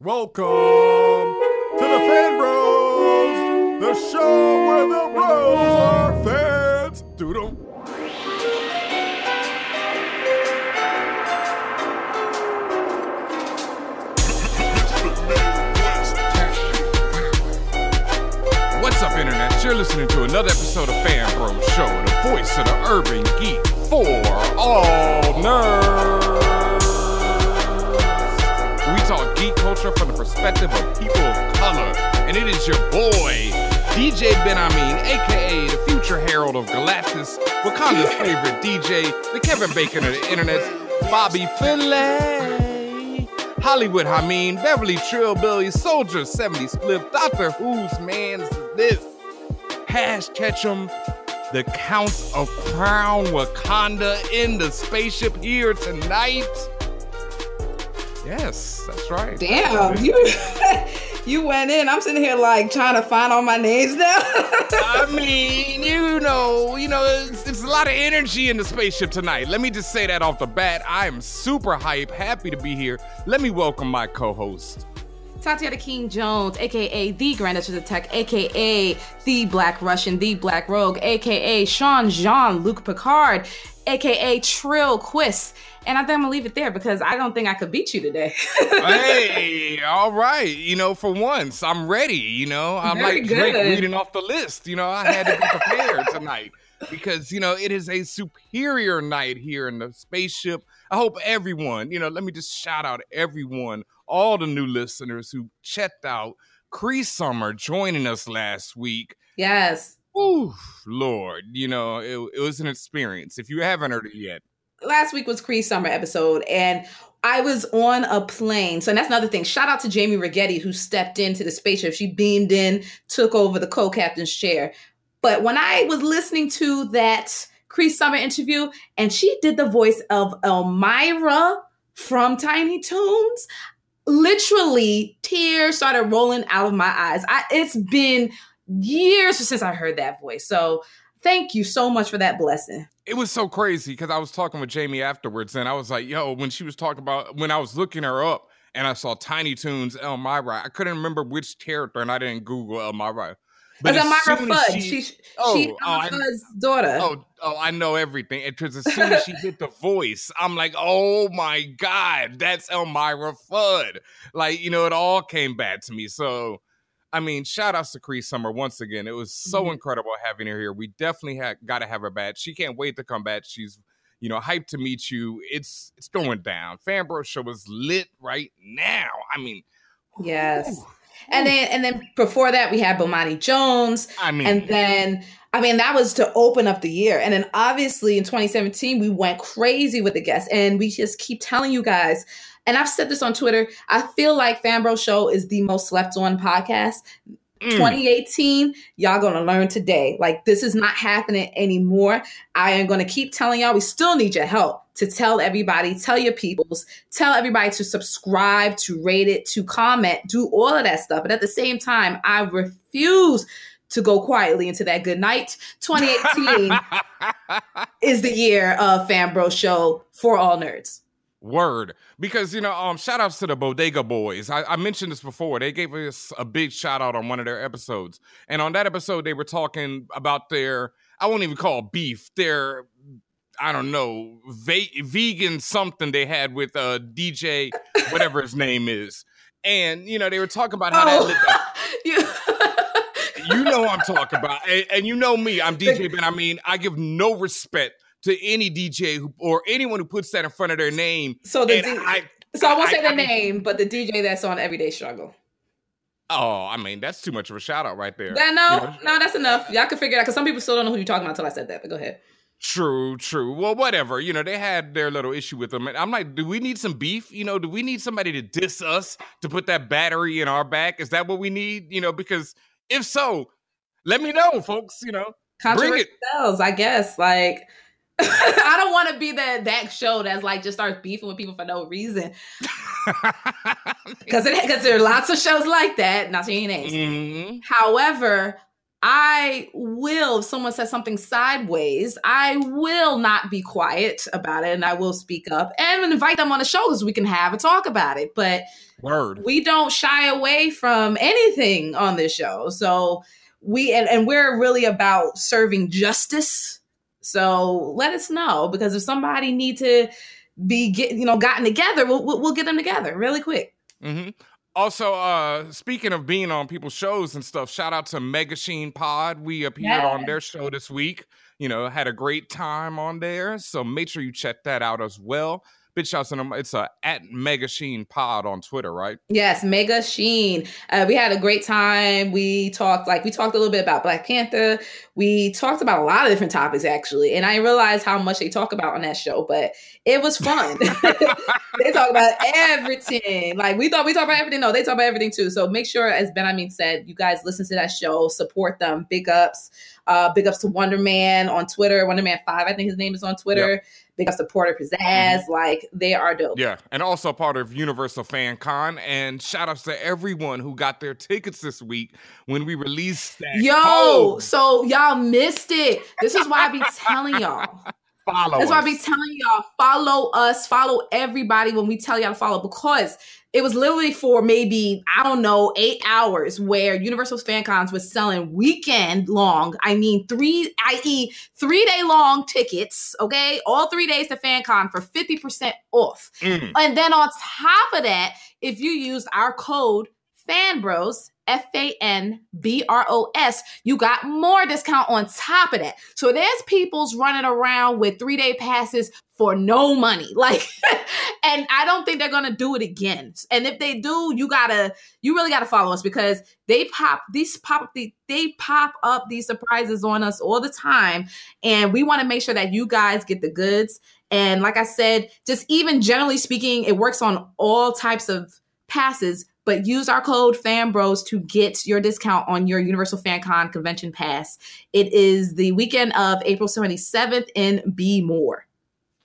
Welcome to the Fan Bros, the show where the bros are fans. Doodle. What's up, Internet? You're listening to another episode of Fan Bros Show, the voice of the urban geek for all nerds. Culture from the perspective of people of color, and it is your boy, DJ Benhameen, aka the future herald of Galactus, Wakanda's favorite DJ, the Kevin Bacon of the internet, Bobby Finlay, Hollywood Hameen, Beverly Trillbilly, Soldier 70 Spliff, Doctor Who's man's this? Hash Ketchum, the Counts of Crown Wakanda in the spaceship here tonight. Yes, that's right. Damn, you you went in. I'm sitting here like trying to find all my names now. I mean, you know, you know, it's, it's a lot of energy in the spaceship tonight. Let me just say that off the bat. I am super hype, happy to be here. Let me welcome my co-host. Tatiana King Jones, aka the Grand Duchess of Tech, aka the Black Russian, the Black Rogue, aka Sean Jean Luc Picard, aka Trill Quist. And I think I'm gonna leave it there because I don't think I could beat you today. hey, all right. You know, for once, I'm ready. You know, I'm Very like Drake reading off the list. You know, I had to be prepared tonight because, you know, it is a superior night here in the spaceship. I hope everyone, you know, let me just shout out everyone, all the new listeners who checked out Cree Summer joining us last week. yes. Ooh, Lord, you know, it, it was an experience. If you haven't heard it yet, last week was Cree Summer episode, and I was on a plane. So that's another thing. Shout out to Jamie Rigetti who stepped into the spaceship. She beamed in, took over the co-captain's chair. But when I was listening to that Cree Summer interview, and she did the voice of Elmyra from Tiny Toons, literally tears started rolling out of my eyes. I, it's been years since I heard that voice. So thank you so much for that blessing. it was so crazy because I was talking with Jamie afterwards, and I was like, "Yo," when she was talking about when I was looking her up, and I saw Tiny Toons Elmyra. I couldn't remember which character, and I didn't Google Elmyra. But as Elmyra soon as Fudd. she- She, Oh, she, oh, Fudd's daughter. Oh, oh, I know everything. Because as soon as she hit the voice, I'm like, oh my God, that's Elmyra Fudd. Like, you know, it all came back to me. So, I mean, shout outs to Cree Summer once again. It was so Mhm. incredible having her here. We definitely ha- got to have her back. She can't wait to come back. She's, you know, hyped to meet you. It's it's going down. Fanbro show is lit right now. I mean, Yes. whew, and then and then before that we had Bomani Jones. I mean, And then I mean that was to open up the year. And then obviously in 2017 we went crazy with the guests. And we just keep telling you guys, and I've said this on Twitter, I feel like Fanbro Show is the most slept on podcast. mm, 2018, y'all gonna learn today. Like this is not happening anymore. I am gonna keep telling y'all we still need your help to tell everybody, tell your peoples, tell everybody to subscribe, to rate it, to comment, do all of that stuff. But at the same time, I refuse to go quietly into that good night. 2018 is the year of Fanbro Show for all nerds. Word. Because, you know, um, shout outs to the Bodega Boys. I, I mentioned this before. They gave us a big shout out on one of their episodes. And on that episode, they were talking about their, I won't even call it beef, their, I don't know, va- vegan something they had with uh, DJ, whatever his name is. And, you know, they were talking about how that looked. You- You know I'm talking about. And, and you know me, I'm DJ Benhameen, I give no respect to any DJ who, or anyone who puts that in front of their name. so the D- I, so I won't say I- the I name, but the DJ that's on Everyday Struggle. Oh, I mean, that's too much of a shout out right there. Yeah, no, You know? no, that's enough. Y'all can figure it out because some people still don't know who you're talking about until I said that. But go ahead. True, true. Well, whatever. You know, they had their little issue with them. And I'm like, do we need some beef? You know, do we need somebody to diss us to put that battery in our back? Is that what we need? You know, because if so, let me know, folks. You know, bring it. sells, I guess. Like, I don't want to be that that show that's like just starts beefing with people for no reason. Because because there are lots of shows like that. Not saying names. Mhm. However, I will, if someone says something sideways, I will not be quiet about it and I will speak up and invite them on the show so we can have a talk about it. But Word. we don't shy away from anything on this show. So we and, and we're really about serving justice. So let us know because if somebody need to be get you know gotten together, we'll we'll, get them together really quick. hmm Also, uh, speaking of being on people's shows and stuff, shout out to Mega Sheen Pod. We appeared on their show this week. You know, had a great time on there. So make sure you check that out as well. Big shouts. It's a at Mega Sheen Pod on Twitter, right? Yes, Mega Sheen. Uh, we had a great time. We talked like we talked a little bit about Black Panther. We talked about a lot of different topics actually, and I realized how much they talk about on that show. But it was fun. they talk about everything. Like we thought we talk about everything. No, they talk about everything too. So make sure, as Benhameen said, you guys listen to that show, support them. Big ups. Uh, big ups to Wonder Man on Twitter. Wonder Man Five, I think his name is on Twitter. Big ups to Porter Pizzazz. Like they are dope. Yeah, and also part of Universal Fan Con. And shout outs to everyone who got their tickets this week when we released that. Yo, code. so y'all missed it. This is why I be telling y'all. follow That's why I be telling y'all follow us, follow everybody when we tell y'all to follow because it was literally for maybe I don't know eight hours where universal's Fan Cons was selling weekend long. I mean three, i.e. three day long tickets. Okay, all three days to FanCon for fifty percent off. Mm. And then on top of that, if you use our code FANBROS, F A N B R O S, you got more discount on top of that. So there's people's running around with three day passes for no money. Like, and I don't think they're gonna do it again. And if they do, you gotta, you really gotta follow us because they pop these pop the they pop up these surprises on us all the time. And we want to make sure that you guys get the goods. And like I said, just even generally speaking, it works on all types of passes, but use our code FANBROS to get your discount on your Universal Fan Con convention pass. It is the weekend of April 27th in Be More.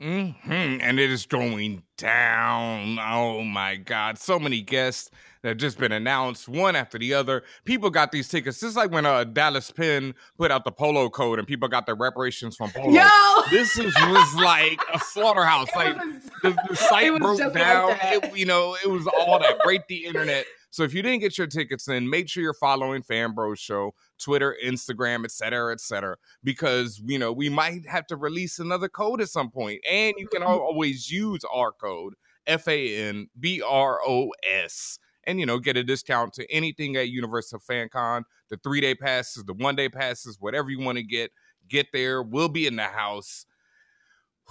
Hmm And it is going down. Oh my God. So many guests that have just been announced, one after the other. People got these tickets. This is like when uh, Dallas Penn put out the polo code and people got their reparations from polo. Yo! This is, was like a slaughterhouse. Like the, the site broke just like down. It- you know, it was all that. Break the internet. So if you didn't get your tickets in, make sure you're following Fan Bros Show, Twitter, Instagram, et cetera, et cetera, because you know we might have to release another code at some point. and you can mm-hmm. always use our code F A N B R O S, and you know get a discount to anything at Universal Fan Con, the three day passes, the one day passes, whatever you want to get. Get there. We'll be in the house.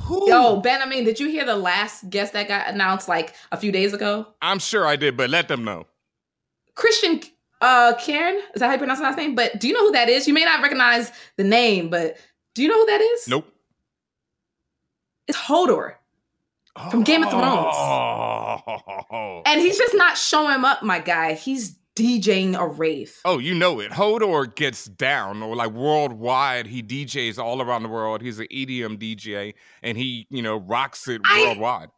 Whew. Yo, Benhameen, did you hear the last guest that got announced like a few days ago? I'm sure I did, but let them know. Christian uh Karen, is that how you pronounce his last name? But do you know who that is? You may not recognize the name, but do you know who that is? Nope. It's Hodor. From Game of Thrones. Oh. And he's just not showing up, my guy. He's DJing a rave. Oh, you know it. Hodor gets down, or like worldwide. He DJs all around the world. He's an EDM DJ, and he, you know, rocks it I- worldwide.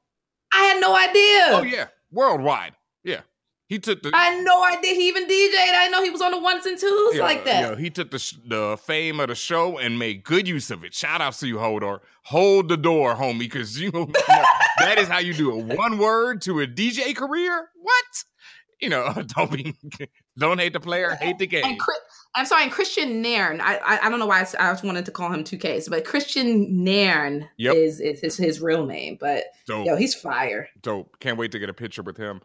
I had no idea. Oh yeah, worldwide. Yeah, he took the I had no idea he even DJ'd. I know he was on the ones and twos yeah, like that. yeah, he took the sh- the fame of the show and made good use of it. Shout out to you, Hodor. Hold the door, homie, because you know, that is how you do it. One word to a DJ career. What? You know, don't be, don't hate the player, hate the game. And Chri- I'm sorry, and Christian Nairn. I, I I don't know why I, just wanted to call him two Ks, but Christian Nairn Yep. is is his, his real name. But Dope. yo, he's fire. dope. Can't wait to get a picture with him.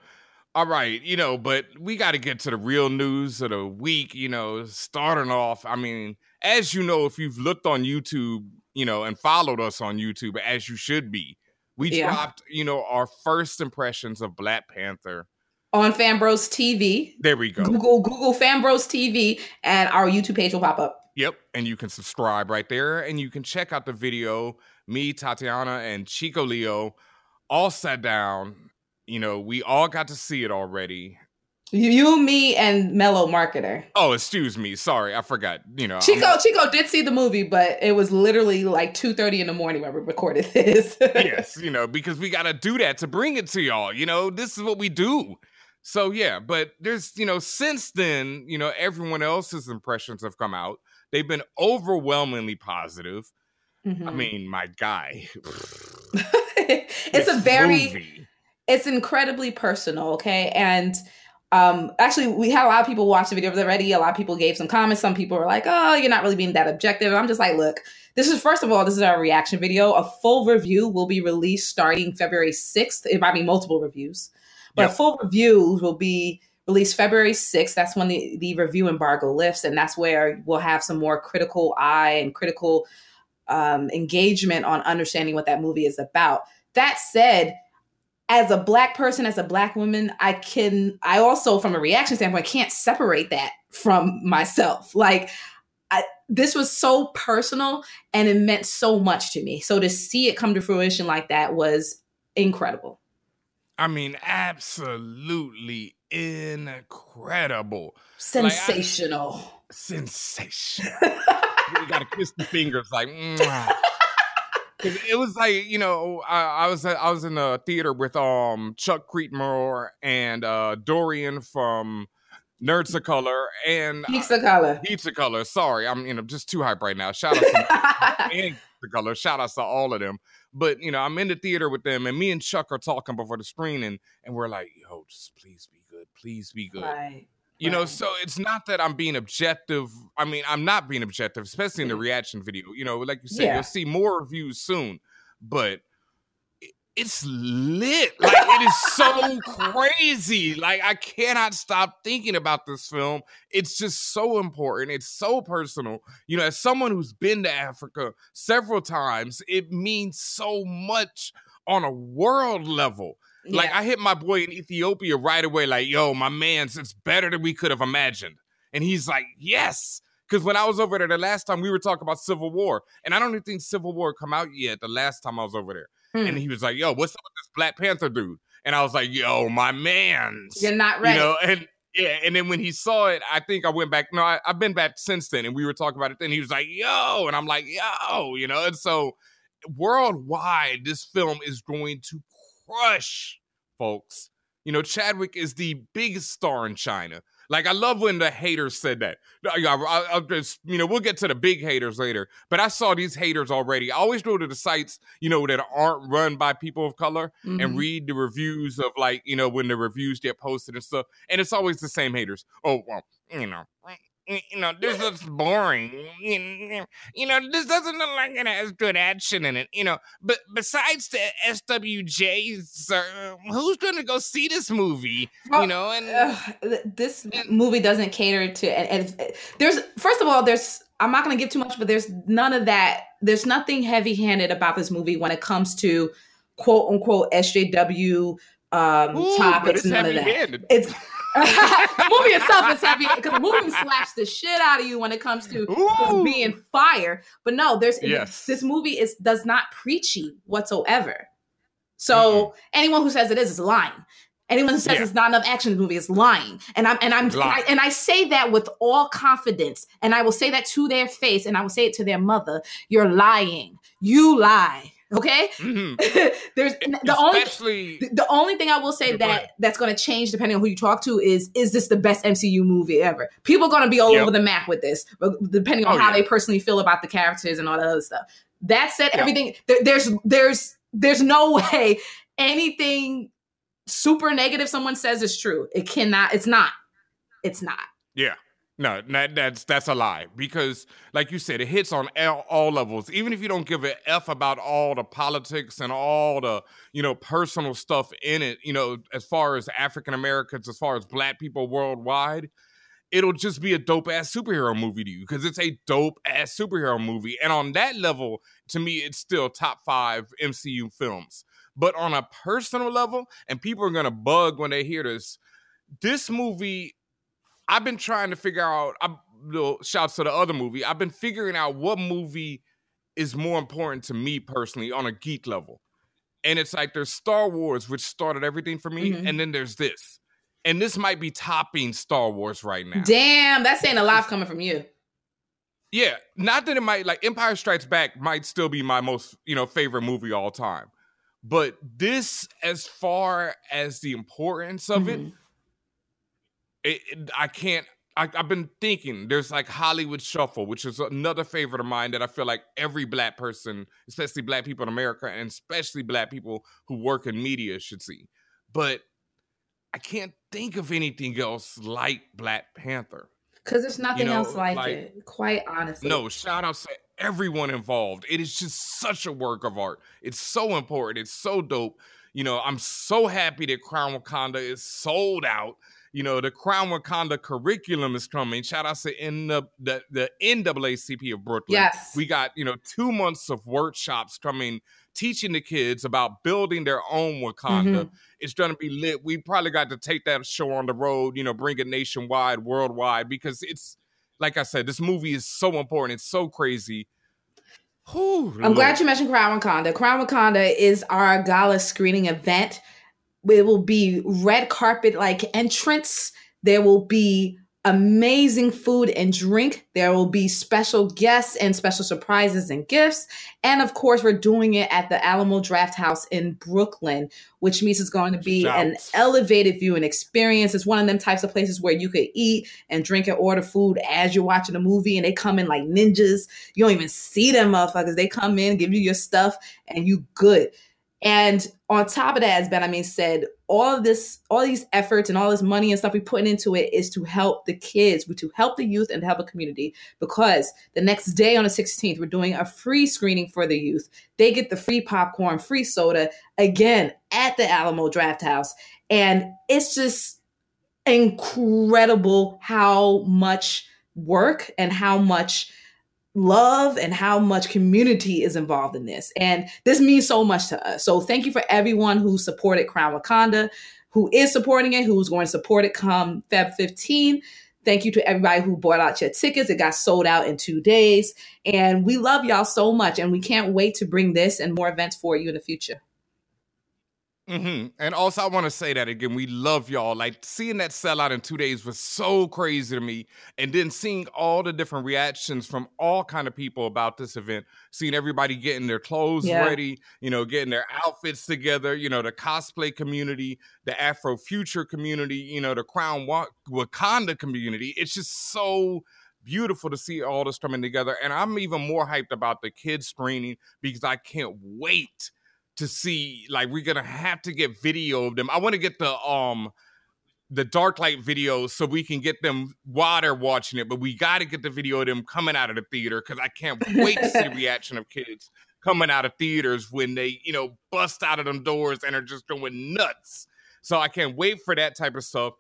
All right, you know, but we got to get to the real news of the week. You know, starting off, I mean, as you know, if you've looked on YouTube, you know, and followed us on YouTube, as you should be, we Yeah. dropped, you know, our first impressions of Black Panther. On Fanbros TV, There we go. Google Google Fanbros TV, and our YouTube page will pop up. Yep, and you can subscribe right there, and you can check out the video. Me, Tatiana, and Chico Leo all sat down. You know, we all got to see it already. You, me, and Mellow Marketer. Oh, excuse me. Sorry, I forgot. You know, Chico Chico did see the movie, but it was literally like two thirty in the morning when we recorded this. yes, you know, because we got to do that to bring it to y'all. You know, this is what we do. So yeah, but there's you know since then you know everyone else's impressions have come out. They've been overwhelmingly positive. Mm-hmm. I mean, my guy. it's a very movie. It's incredibly personal, okay? And um actually we had a lot of people watch the video already. A lot of people gave some comments. Some people were like, oh, you're not really being that objective. I'm just like, look, this is first of all, this is our reaction video. A full review will be released starting February 6th. It might be multiple reviews, but yep. full reviews will be released February 6th. That's when the, the review embargo lifts, and that's where we'll have some more critical eye and critical um, engagement on understanding what that movie is about. That said, as a black person, as a black woman, I can, I also, from a reaction standpoint, can't separate that from myself. Like, I, this was so personal and it meant so much to me. So to see it come to fruition like that was incredible. I mean, absolutely incredible. Sensational. Like, I, sensational. you gotta kiss the fingers like it was like you know I, I, was I was in the theater with um Chuck Creekmur and uh Dorian from Nerds of Color and Geeks of Color. Geeks of Color. Sorry, I'm you know just too hype right now. Shout out to and color. Shout out to all of them. But you know, I'm in the theater with them, and me and Chuck are talking before the screen, and and we're like, "Yo, just please be good, please be good." Right. You know, so it's not that I'm being objective. I mean, I'm not being objective, especially in the mm-hmm. reaction video. You know, like you said, yeah. you'll see more reviews soon, but it's lit. Like it is so crazy. Like I cannot stop thinking about this film. It's just so important. It's so personal. You know, as someone who's been to Africa several times, it means so much on a world level. Like I hit my boy in Ethiopia right away, like, yo, my man's it's better than we could have imagined. And he's like, yes. Because when I was over there the last time, we were talking about Civil War. And I don't even think Civil War come out yet the last time I was over there. Hmm. And he was like, yo, what's up with this Black Panther dude? And I was like, yo, my man's. You're not ready. You know, and yeah, and then when he saw it, I think I went back. No, I, have been back since then, and we were talking about it then. He was like, yo, and I'm like, yo, you know, and so worldwide, this film is going to crush, folks. You know, Chadwick is the biggest star in China. Like, I love when the haters said that. I, will just, you know, we'll get to the big haters later, but I saw these haters already. I always go to the sites, you know, that aren't run by people of color mm-hmm. and read the reviews of, like, you know, when the reviews get posted and stuff. And it's always the same haters. Oh, well, you know, you know, this looks boring. You know, this doesn't look like it has good action in it. You know, but besides the SWJs, uh, who's going to go see this movie? Well, you know, and uh, this movie doesn't cater to. And, and there's first of all, there's I'm not going to give too much, but there's none of that. There's nothing heavy handed about this movie when it comes to quote unquote SJW um, Ooh, topics. None of that. It's the movie itself is heavy because the movie slaps the shit out of you when it comes to being fire. But no, there's yes. this movie is does not preachy whatsoever. So mm-hmm. anyone who says it is is lying. Anyone who says yeah. it's not enough action in the movie is lying. And I'm and I'm and I, and I say that with all confidence. And I will say that to their face and I will say it to their mother. You're lying. You lie. Okay, mm-hmm. there's the Especially, only the only thing I will say that that's going to change depending on who you talk to is is this the best MCU movie ever? People are going to be all yep. over the map with this, depending on oh, how yeah. they personally feel about the characters and all that other stuff. That said, everything there, there's there's there's no way anything super negative someone says is true. It cannot. It's not. It's not. Yeah. No, that, that's that's a lie because, like you said, it hits on all, all, levels. Even if you don't give a f about all the politics and all the you know personal stuff in it, you know, as far as African Americans, as far as Black people worldwide, it'll just be a dope ass superhero movie to you because it's a dope ass superhero movie. And on that level, to me, it's still top five MCU films. But on a personal level, and people are gonna bug when they hear this, this movie I've been trying to figure out. I shouts to the other movie. I've been figuring out what movie is more important to me personally on a geek level. And it's like there's Star Wars, which started everything for me, mm-hmm. and then there's this. And this might be topping Star Wars right now. Damn, that's saying a lot coming from you. Yeah, not that it might like Empire Strikes Back might still be my most, you know, favorite movie all time. But this as far as the importance of mm-hmm. it, it, it, I can't. I, I've been thinking. There's like Hollywood Shuffle, which is another favorite of mine that I feel like every black person, especially black people in America, and especially black people who work in media, should see. But I can't think of anything else like Black Panther. Because there's nothing you know, else like, like, it, quite honestly. No, shout out to everyone involved. It is just such a work of art. It's so important. It's so dope. You know, I'm so happy that Crown Wakanda is sold out. You know, the Crown Wakanda curriculum is coming. Shout out to in the, the, the NAACP of Brooklyn. Yes. We got, you know, two months of workshops coming teaching the kids about building their own Wakanda. Mm-hmm. It's going to be lit. We probably got to take that show on the road, you know, bring it nationwide, worldwide, because it's, like I said, this movie is so important. It's so crazy. Whew, I'm Lord. glad you mentioned Crown Wakanda. Crown Wakanda is our gala screening event. It will be red carpet like entrance. There will be amazing food and drink. There will be special guests and special surprises and gifts. And of course, we're doing it at the Alamo Drafthouse in Brooklyn, which means it's going to be an elevated view and experience. It's one of them types of places where you could eat and drink and order food as you're watching a movie, and they come in like ninjas. You don't even see them motherfuckers. They come in, give you your stuff, and you good. And on top of that, as Benhameen said, all of this, all these efforts and all this money and stuff we putting into it is to help the kids, to help the youth and to help the community. Because the next day on the 16th, we're doing a free screening for the youth. They get the free popcorn, free soda again at the Alamo Drafthouse. And it's just incredible how much work and how much love and how much community is involved in this. And this means so much to us. So thank you for everyone who supported Crown Wakanda, who is supporting it, who's going to support it come Feb 15. Thank you to everybody who bought out your tickets. It got sold out in two days. And we love y'all so much. And we can't wait to bring this and more events for you in the future. Mm-hmm. And also, I want to say that again. We love y'all. Like seeing that sellout in two days was so crazy to me, and then seeing all the different reactions from all kind of people about this event. Seeing everybody getting their clothes yeah. ready, you know, getting their outfits together. You know, the cosplay community, the Afro Future community, you know, the Crown Wakanda community. It's just so beautiful to see all this coming together. And I'm even more hyped about the kids screening because I can't wait to see like we're gonna have to get video of them. I want to get the um the dark light videos so we can get them while they're watching it, but we got to get the video of them coming out of the theater because I can't wait to see the reaction of kids coming out of theaters when they, you know, bust out of them doors and are just going nuts. So I can't wait for that type of stuff.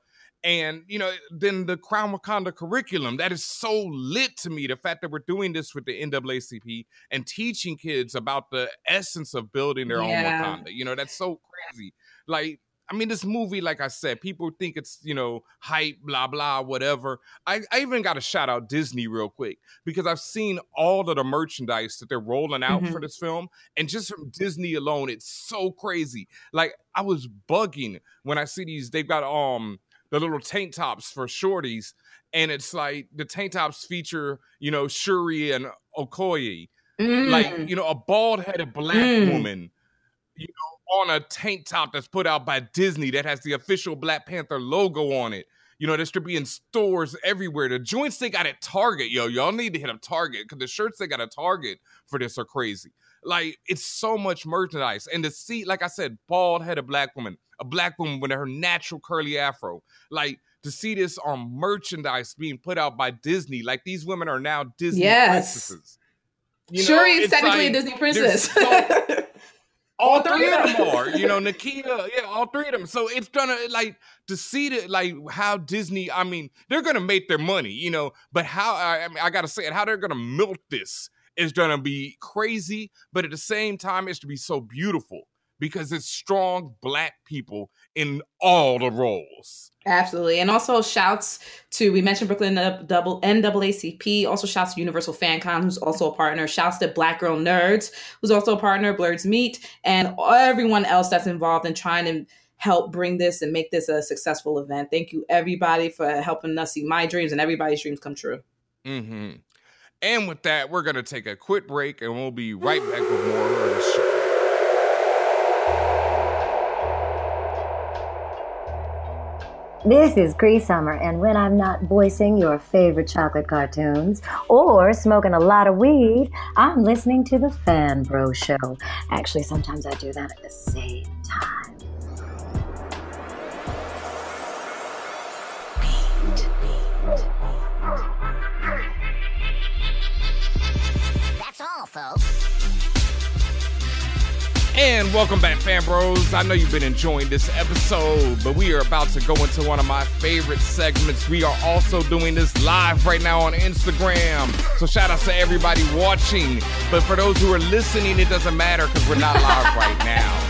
And, you know, then the Crown Wakanda curriculum, that is so lit to me. The fact that we're doing this with the NAACP and teaching kids about the essence of building their yeah. own Wakanda. You know, that's so crazy. Like, I mean, this movie, like I said, people think it's, you know, hype, blah, blah, whatever. I, I even got to shout out Disney real quick because I've seen all of the merchandise that they're rolling out mm-hmm. for this film. And just from Disney alone, it's so crazy. Like, I was bugging when I see these, they've got, um, the little tank tops for shorties, and it's like the tank tops feature, you know, Shuri and Okoye, mm. like you know, a bald headed black mm. woman, you know, on a tank top that's put out by Disney that has the official Black Panther logo on it. You know, this should be in stores everywhere. The joints they got at Target, yo, y'all need to hit up Target because the shirts they got at Target for this are crazy. Like it's so much merchandise, and to see, like I said, bald headed black woman, a black woman with her natural curly afro, like to see this on merchandise being put out by Disney. Like these women are now Disney yes. princesses. You Shuri is technically like, a Disney princess. So, all three of them are, you know, Nakia, yeah, all three of them. So it's gonna like to see that, like how Disney. I mean, they're gonna make their money, you know, but how I, I mean, I gotta say it, how they're gonna milk this is going to be crazy, but at the same time, it's to be so beautiful because it's strong black people in all the roles. Absolutely. And also shouts to, we mentioned Brooklyn double NAACP, also shouts to Universal FanCon, who's also a partner. Shouts to Black Girl Nerds, who's also a partner, Blurred's Meet, and everyone else that's involved in trying to help bring this and make this a successful event. Thank you, everybody, for helping us see my dreams and everybody's dreams come true. Mm-hmm. And with that, we're going to take a quick break and we'll be right back with more of the show. This is Cree Summer, and when I'm not voicing your favorite chocolate cartoons or smoking a lot of weed, I'm listening to the Fan Bro Show. Actually, sometimes I do that at the same time. That's all, And welcome back, fan bros. I know you've been enjoying this episode, but we are about to go into one of my favorite segments. We are also doing this live right now on Instagram. So shout out to everybody watching. But for those who are listening, it doesn't matter because we're not live right now.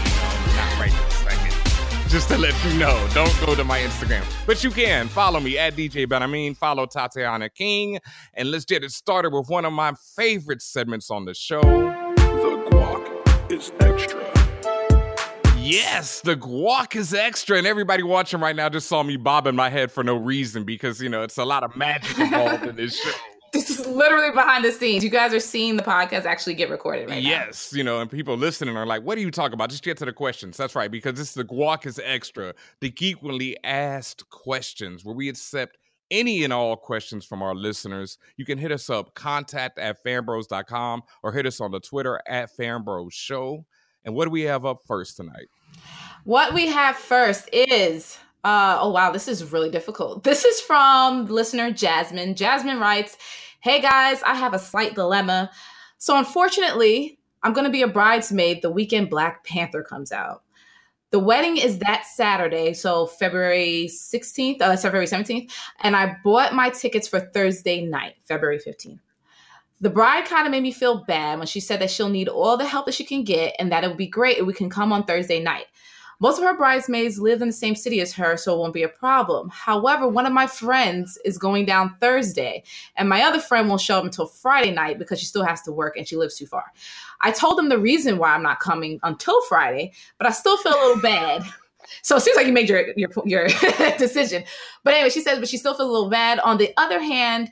Just to let you know, don't go to my Instagram. But you can follow me at DJ Benhameen, follow Tatiana King, and let's get it started with one of my favorite segments on the show. The guac is extra. Yes, the guac is extra, and everybody watching right now just saw me bobbing my head for no reason because you know it's a lot of magic involved in this show. This is literally behind the scenes. You guys are seeing the podcast actually get recorded right now. Yes, you know, and people listening are like, "What are you talking about?" Just get to the questions. That's right, because this is the guac is extra, the Geekquently asked questions, where we accept any and all questions from our listeners. You can hit us up, contact at fanbros.com, or hit us on the Twitter at fanbros show. And what do we have up first tonight? What we have first is uh oh wow, this is really difficult. This is from listener Jasmine. Jasmine writes, "Hey guys, I have a slight dilemma. So unfortunately, I'm going to be a bridesmaid the weekend Black Panther comes out. The wedding is that Saturday, so February 16th, uh, February 17th, and I bought my tickets for Thursday night, February 15th. The bride kind of made me feel bad when she said that she'll need all the help that she can get and that it would be great if we can come on Thursday night. Most of her bridesmaids live in the same city as her, so it won't be a problem. However, one of my friends is going down Thursday, and my other friend won't show up until Friday night because she still has to work and she lives too far. I told them the reason why I'm not coming until Friday, but I still feel a little bad. So it seems like you made your your your decision. But anyway, she says, but she still feels a little bad. On the other hand,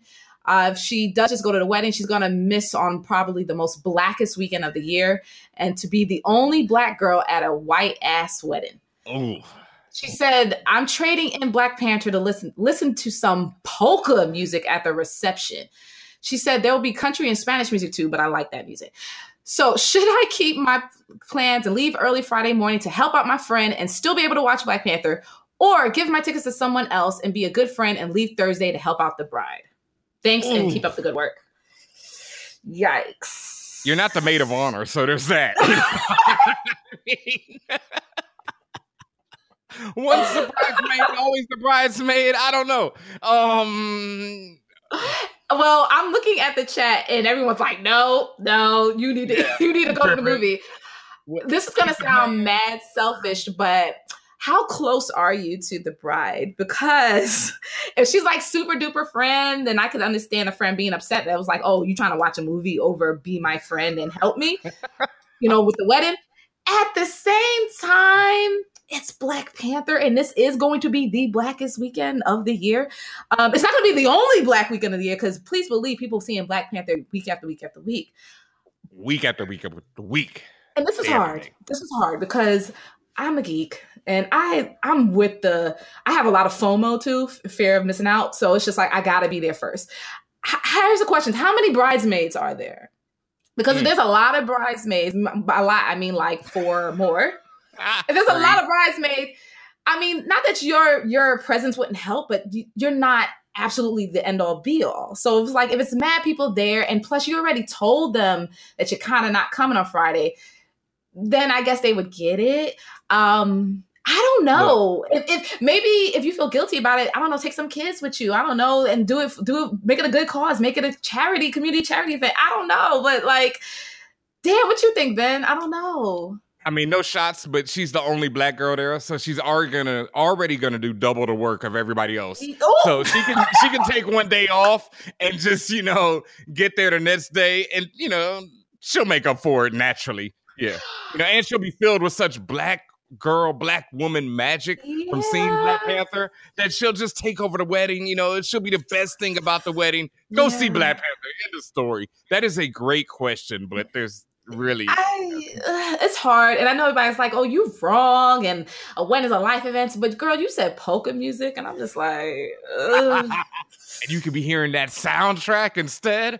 uh, if she does just go to the wedding, she's gonna miss on probably the most blackest weekend of the year, and to be the only black girl at a white ass wedding. Oh, She said, "I'm trading in Black Panther to listen listen to some polka music at the reception." She said there will be country and Spanish music too, but I like that music. So, should I keep my plans and leave early Friday morning to help out my friend and still be able to watch Black Panther, or give my tickets to someone else and be a good friend and leave Thursday to help out the bride? Thanks and keep up the good work. Yikes. you're not the maid of honor, so there's that. Once the bridesmaid, always the bridesmaid. I don't know. Um, Well, I'm looking at the chat and everyone's like, no, no, you need to you need to go to the movie. This is gonna sound mad selfish, but how close are you to the bride? Because if she's like super duper friend, then I could understand a friend being upset that was like, oh, you trying to watch a movie over be my friend and help me, you know, with the wedding. At the same time, it's Black Panther, and this is going to be the blackest weekend of the year. Um, it's not going to be the only black weekend of the year because please believe people seeing Black Panther week after week after week. week after week after week. And this is Damn hard. right. This is hard because I'm a geek and I I'm with the I have a lot of FOMO too, fear of missing out. So it's just like I gotta be there first. H- here's the question: How many bridesmaids are there? Because if Mm. there's a lot of bridesmaids, by a lot I mean like four more. Ah, If there's a lot of bridesmaids, I mean, not that your your presence wouldn't help, but you're not absolutely the end all be all. So it's like if it's mad people there, and plus you already told them that you're kind of not coming on Friday, then I guess they would get it. Um, I don't know if, if maybe if you feel guilty about it, I don't know. Take some kids with you. I don't know, and do it. Do it. Make it a good cause. Make it a charity, community charity event. I don't know, but like, damn, what you think, Ben? I don't know. I mean, no shots, but she's the only black girl there, so she's already gonna already gonna do double the work of everybody else. Ooh. So she can she can take one day off and just you know get there the next day, and you know she'll make up for it naturally. Yeah, you know, and she'll be filled with such black girl, black woman magic from seeing Black Panther that she'll just take over the wedding. You know, she'll be the best thing about the wedding. Go see Black Panther. End of story. That is a great question, but there's really. I, uh, it's hard, and I know everybody's like, "Oh, you're wrong," and when is a life event? But girl, you said polka music, and I'm just like, and you could be hearing that soundtrack instead.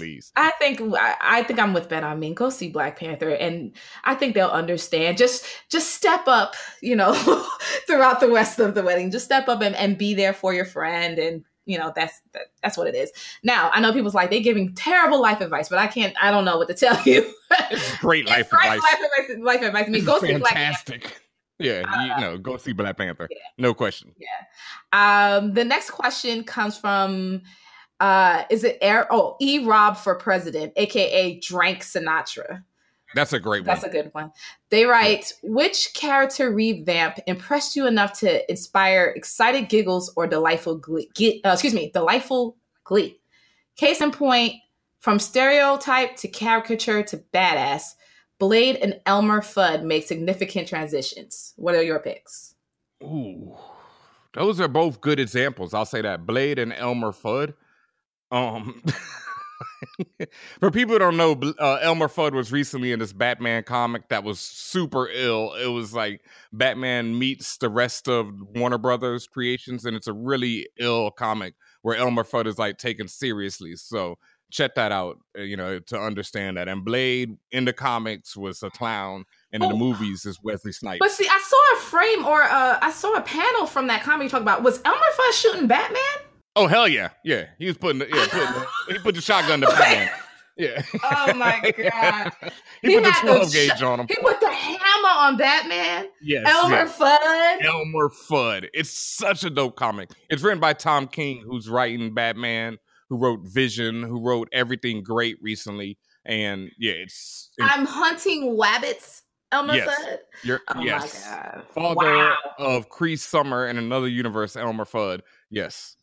Please. I think I, I think I'm with Ben. I mean, go see Black Panther, and I think they'll understand. Just just step up, you know, throughout the rest of the wedding. Just step up and, and be there for your friend, and you know that's that, that's what it is. Now I know people's like they're giving terrible life advice, but I can't. I don't know what to tell you. It's great life It's advice. Life advice, life advice. I mean, go see Black Panther. Fantastic. Yeah, Uh, you know, go see Black Panther. yeah. No question. Yeah um, the next question comes from uh is it air oh E Rob for president, aka Drank Sinatra. That's a great one. That's a good one. They write, which character revamp impressed you enough to inspire excited giggles or delightful glee? Uh, excuse me, delightful glee. Case in point, from stereotype to caricature to badass, Blade and Elmer Fudd make significant transitions. What are your picks? Ooh, those are both good examples. I'll say that Blade and Elmer Fudd. Um, for people who don't know, uh, Elmer Fudd was recently in this Batman comic that was super ill. It was like Batman meets the rest of Warner Brothers creations, and it's a really ill comic where Elmer Fudd is like taken seriously. So check that out, uh, you know, to understand that. And Blade in the comics was a clown, and in the Oh. movies is Wesley Snipes. But see, I saw a frame or uh, I saw a panel from that comic you talk about. Was Elmer Fudd shooting Batman? Oh hell yeah, yeah. He was putting, the, yeah, putting the, he put the shotgun to Batman. Yeah. Oh my god! he, put the twelve sh- gauge on him. He put the hammer on Batman. Yes. Elmer yes. Fudd. Elmer Fudd. It's such a dope comic. It's written by Tom King, who's writing Batman, who wrote Vision, who wrote everything great recently. And yeah, it's, it's I'm hunting wabbits. Elmer Yes. Fudd. you're, Oh yes. my god! Father Wow. of Cree Summer in another universe, Elmer Fudd. Yes.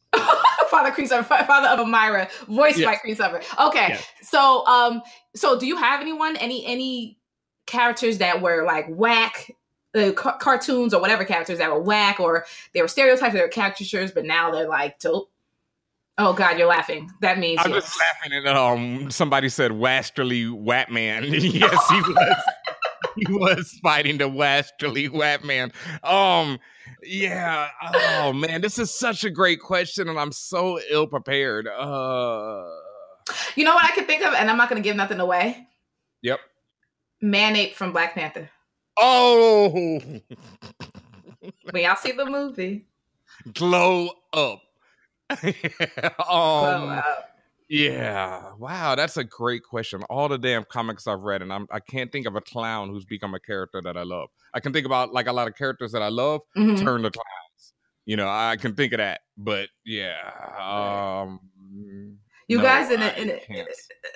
Father Summer, Father of Amira, voiced by Yes. Summer. Okay, Yes. so um, so do you have anyone, any any characters that were like whack? Uh, ca- cartoons or whatever characters that were whack or they were stereotypes they were caricatures but now they're like dope oh god you're laughing that means I'm yes. just laughing at um somebody said Wasterly Watman. yes, he was he was fighting the Wasterly Watman. Um yeah. Oh man, this is such a great question and I'm so ill prepared. Uh you know what i can think of and i'm not gonna give nothing away Yep. Manape from black panther Oh when y'all see the movie glow up. um up. Yeah. Wow, that's a great question. All the damn comics I've read, and I'm I can't think of a clown who's become a character that I love. I can think about like a lot of characters that I love Mhm. turn to clowns. You know, I can think of that. But yeah. Um you no, guys in it,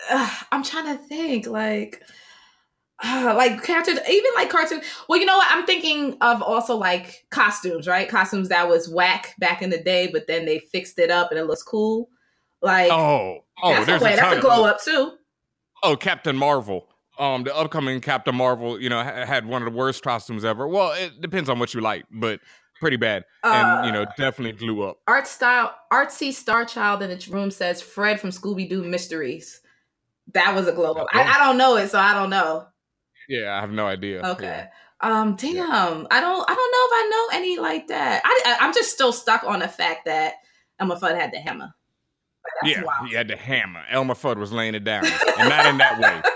uh, i'm trying to think like uh, like characters even like cartoon well you know what i'm thinking of also like costumes right costumes that was whack back in the day but then they fixed it up and it looks cool like Oh, oh, that's, there's a way, a that's a glow up too Oh, Captain Marvel. Um, the upcoming Captain Marvel, you know, ha- had one of the worst costumes ever. Well, it depends on what you like, but pretty bad. And you know, Uh, definitely blew up. art style artsy star child in the room says fred from scooby-doo mysteries that was a glow up I, I don't know it so i don't know Yeah, I have no idea. Okay. Yeah. Um. Damn. I don't. I don't know if I know any like that. I. I I'm just still stuck on the fact that Elmer Fudd had the hammer. Yeah, wild. he had the hammer. Elmer Fudd was laying it down, and not in that way.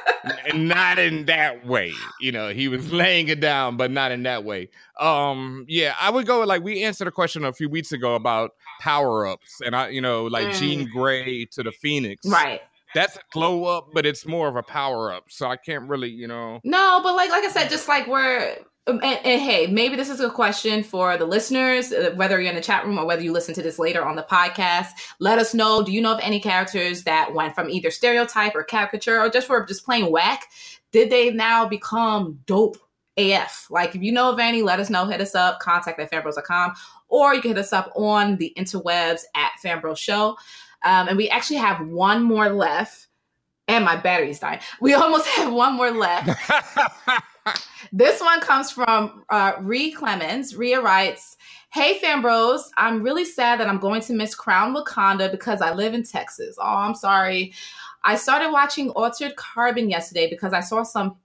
And not in that way. You know, he was laying it down, but not in that way. Um, yeah, I would go like we answered a question a few weeks ago about power ups, and I, you know, like Mm. Jean Grey to the Phoenix. Right. That's a glow up, but it's more of a power up. So I can't really, you know. No, but like like I said, just like we're. um, And, and hey, maybe this is a question for the listeners, uh, whether you're in the chat room or whether you listen to this later on the podcast. Let us know. Do you know of any characters that went from either stereotype or caricature or just were just plain whack? Did they now become dope AF? Like, if you know of any, let us know. Hit us up, contact at fanbros.com, or you can hit us up on the interwebs at Fanbros Show. Um, and we actually have one more left. And my battery's dying. We almost have one more left. This one comes from uh, Ree Clemens. Rhea writes, Hey, fam bros, I'm really sad that I'm going to miss Crown Wakanda because I live in Texas. Oh, I'm sorry. I started watching Altered Carbon yesterday because I saw some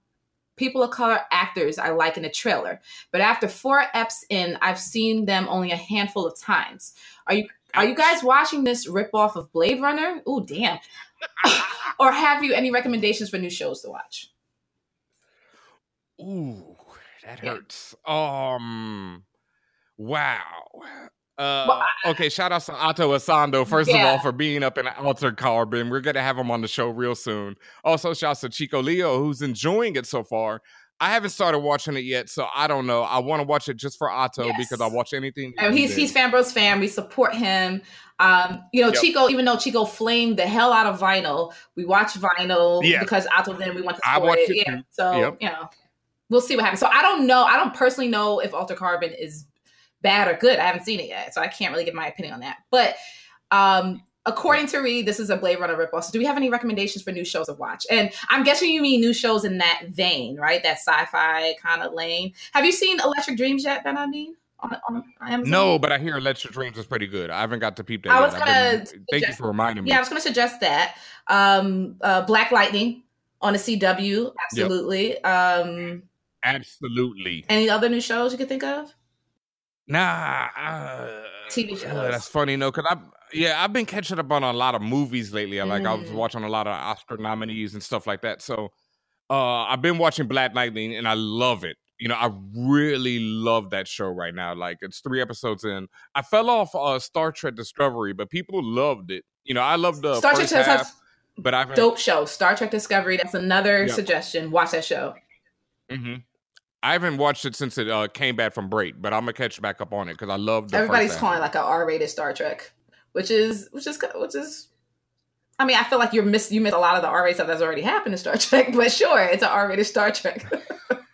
people of color actors I like in the trailer. But after four eps in, I've seen them only a handful of times. Are you are you guys watching this ripoff of Blade Runner? Oh damn. or have you any recommendations for new shows to watch? Ooh, that Yeah. hurts. Um, wow. Uh, Well, okay, shout out to Ato Essandoh, first of all, for being up in Altered Carbon. We're going to have him on the show real soon. Also, shout out to Chico Leo, who's enjoying it so far. I haven't started watching it yet, so I don't know. I want to watch it just for Ato Yes. because I watch anything. And he's he's Fanbros fan. We support him. Um, you know, Yep. Chico, even though Chico flamed the hell out of vinyl, we watch vinyl Yeah. because Ato then we want to support it. it Yeah. So Yep. you know, we'll see what happens. So I don't know. I don't personally know if Altered Carbon is bad or good. I haven't seen it yet, so I can't really give my opinion on that. But um according to Reed, this is a Blade Runner ripoff. So do we have any recommendations for new shows to watch? And I'm guessing you mean new shows in that vein, right? That sci-fi kind of lane. Have you seen Electric Dreams yet, Ben? I mean, on, on Amazon? No, but I hear Electric Dreams is pretty good. I haven't got to peep that I yet. was gonna been- thank you for reminding me. Yeah, I was going to suggest that. Um, uh, Black Lightning on the CW, absolutely. Um, Absolutely. any other new shows you could think of? Nah, uh, TV uh, shows. that's funny, no, because I yeah I've been catching up on a lot of movies lately. Like I was Mm. watching a lot of Oscar nominees and stuff like that. So uh, I've been watching Black Lightning and I love it. You know, I really love that show right now. Like it's three episodes in. I fell off uh, Star Trek Discovery, but people loved it. You know, I loved the Star Trek has half, but I've dope show. Star Trek Discovery. That's another Yep. suggestion. Watch that show. hmm I haven't watched it since it uh, came back from break, but I'm gonna catch back up on it because I love the Everybody's calling like a R-rated Star Trek, which is which is which is. I mean, I feel like you're miss you miss a lot of the R-rated stuff that's already happened in Star Trek, but sure, it's an R-rated Star Trek.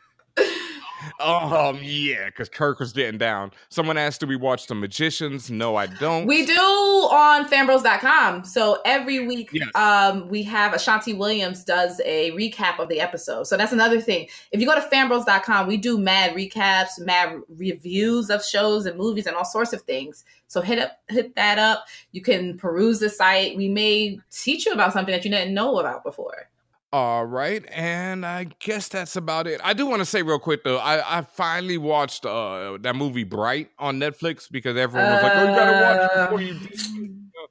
Um, yeah, because Kirk was getting down. Someone asked, "Do we watch The Magicians?" No, I don't. We do on fanbros.com. So every week Yes. um, we have Ashanti Williams does a recap of the episode. So that's another thing. If you go to fanbros.com, we do mad recaps, mad reviews of shows and movies and all sorts of things. So hit up hit that up. You can peruse the site. We may teach you about something that you didn't know about before. All right, and I guess that's about it. I do want to say real quick though, I, I finally watched uh that movie Bright on Netflix because everyone was like, "Oh, you gotta watch it before you." do it."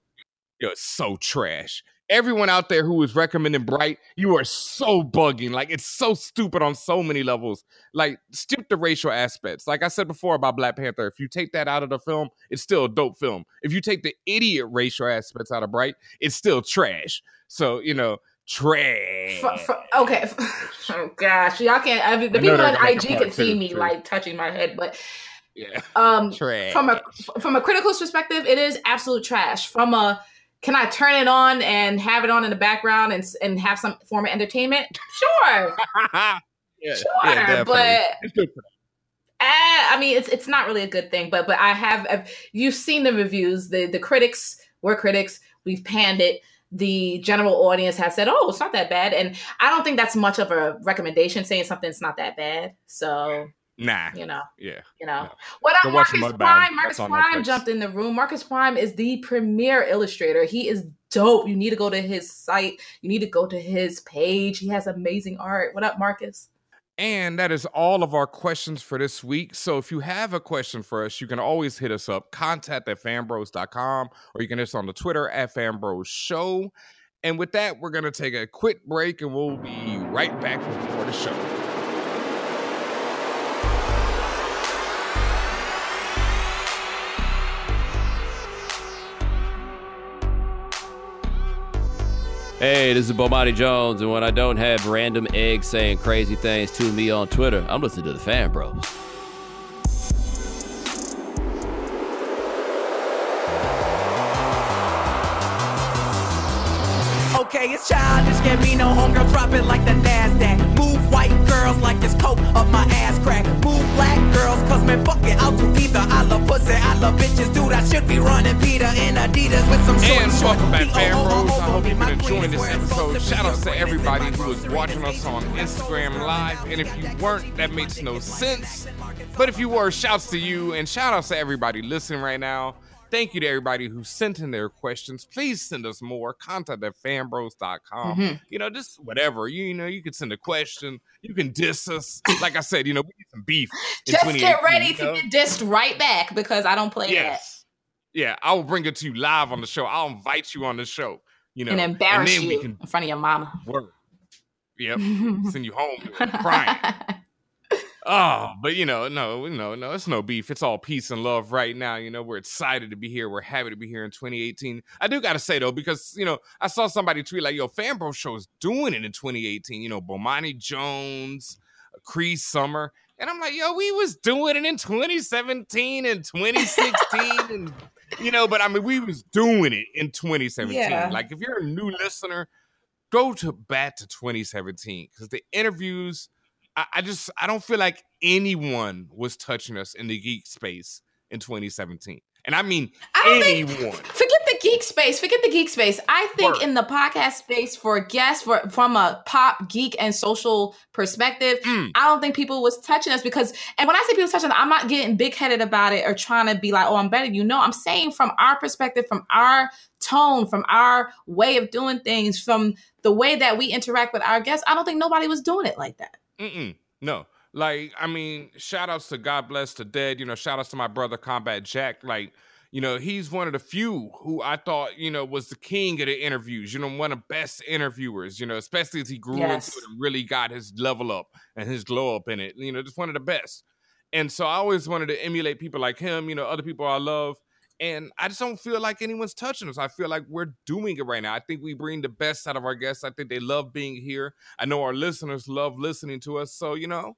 Yo, it's so trash. Everyone out there who is recommending Bright, you are so bugging. Like it's so stupid on so many levels. Like skip the racial aspects. Like I said before about Black Panther, if you take that out of the film, it's still a dope film. If you take the idiot racial aspects out of Bright, it's still trash. So you know, trash. Fr- fr- okay. Oh gosh, y'all can't. I mean, the I people they're on IG can see two, me too. like touching my head, but Yeah. um, Trash. from a from a critical perspective, it is absolute trash. From a can I turn it on and have it on in the background and and have some form of entertainment? Sure, yeah, sure, definitely. but It's uh, I mean, it's it's not really a good thing. But but I have I've, you've seen the reviews. The the critics we're critics. We've panned it. The general audience has said, "Oh, it's not that bad," and I don't think that's much of a recommendation saying something's not that bad. So Nah. you know. Yeah. You know No. what up, Marcus Mudbound. Prime? Marcus Prime jumped in the room. Marcus Prime is the premier illustrator. He is dope. You need to go to his site. You need to go to his page. He has amazing art. What up, Marcus? And that is all of our questions for this week. So if you have a question for us, you can always hit us up, contact at fanbros.com, or you can hit us on the Twitter at fanbros show. And with that, we're going to take a quick break and we'll be right back for the show. Hey, this is Bomani Jones, and when I don't have random eggs saying crazy things to me on Twitter, I'm listening to the Fan Bros. Okay, it's childish, can't be no homegirl, drop it like the NASDAQ. Move white girls like this coat up my ass crack. Move black girls, cause man, fuck it, I'll do either. I love pussy, I love bitches, dude. I should be running Peter in Adidas with some short And welcome back, Fan Bros. I hope you've been enjoying this episode. Shout be out to everybody who is watching us on Instagram Live. And if you weren't, that makes no sense. But if you were, shouts to you and shout outs to everybody listening right now. Thank you to everybody who sent in their questions. Please send us more. Contact at fanbros.com. Mhm. You know, just whatever. You, you know, you can send a question. You can diss us. Like I said, you know, we need some beef. Just get ready you to get dissed right back because I don't play Yes. Yeah, I will bring it to you live on the show. I'll invite you on the show. You know, and embarrass we you can in front of your mama. work. Yep, send you home crying. Oh, but you know, no, no, no, it's no beef. It's all peace and love right now. You know, we're excited to be here. We're happy to be here in 2018. I do gotta say though, because you know, I saw somebody tweet like, "Yo, Fanbro Show is doing it in 2018." You know, Bomani Jones, Cree Summer, and I'm like, "Yo, we was doing it in 2017 and 2016, and you know, but I mean, we was doing it in 2017. Yeah. Like, if you're a new listener, go to back to 2017 because the interviews." I, I just I don't feel like anyone was touching us in the geek space in 2017. And I mean I don't think anyone. forget the geek space. Forget the geek space. I think Word. in the podcast space for guests for from a pop geek and social perspective, Mm. I don't think people was touching us because and when I say people touching, I'm not getting big headed about it or trying to be like, oh, I'm better. You know, I'm saying from our perspective, from our tone, from our way of doing things, from the way that we interact with our guests, I don't think nobody was doing it like that. Mm-mm, no. Like, I mean, shout outs to God Bless the Dead. You know, shout outs to my brother Combat Jack. Like, you know, he's one of the few who I thought, you know, was the king of the interviews, you know, one of the best interviewers, you know, especially as he grew Yes. into it and really got his level up and his glow up in it. You know, just one of the best. And so I always wanted to emulate people like him, you know, other people I love. And I just don't feel like anyone's touching us. I feel like we're doing it right now. I think we bring the best out of our guests. I think they love being here. I know our listeners love listening to us. So, you know,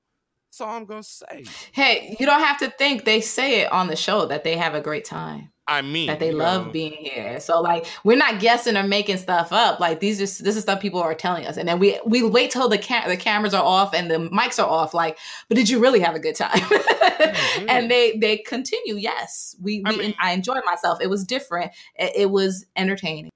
that's all I'm to say. Hey, you don't have to think they say it on the show that they have a great time. I mean, that they love know, being here. So like we're not guessing or making stuff up. Like these are this is stuff people are telling us, and then we we wait till the cam- the cameras are off and the mics are off. Like, but did you really have a good time? Mm-hmm. and they they continue. Yes, we, we I mean- I enjoyed myself. It was different. It, it was entertaining.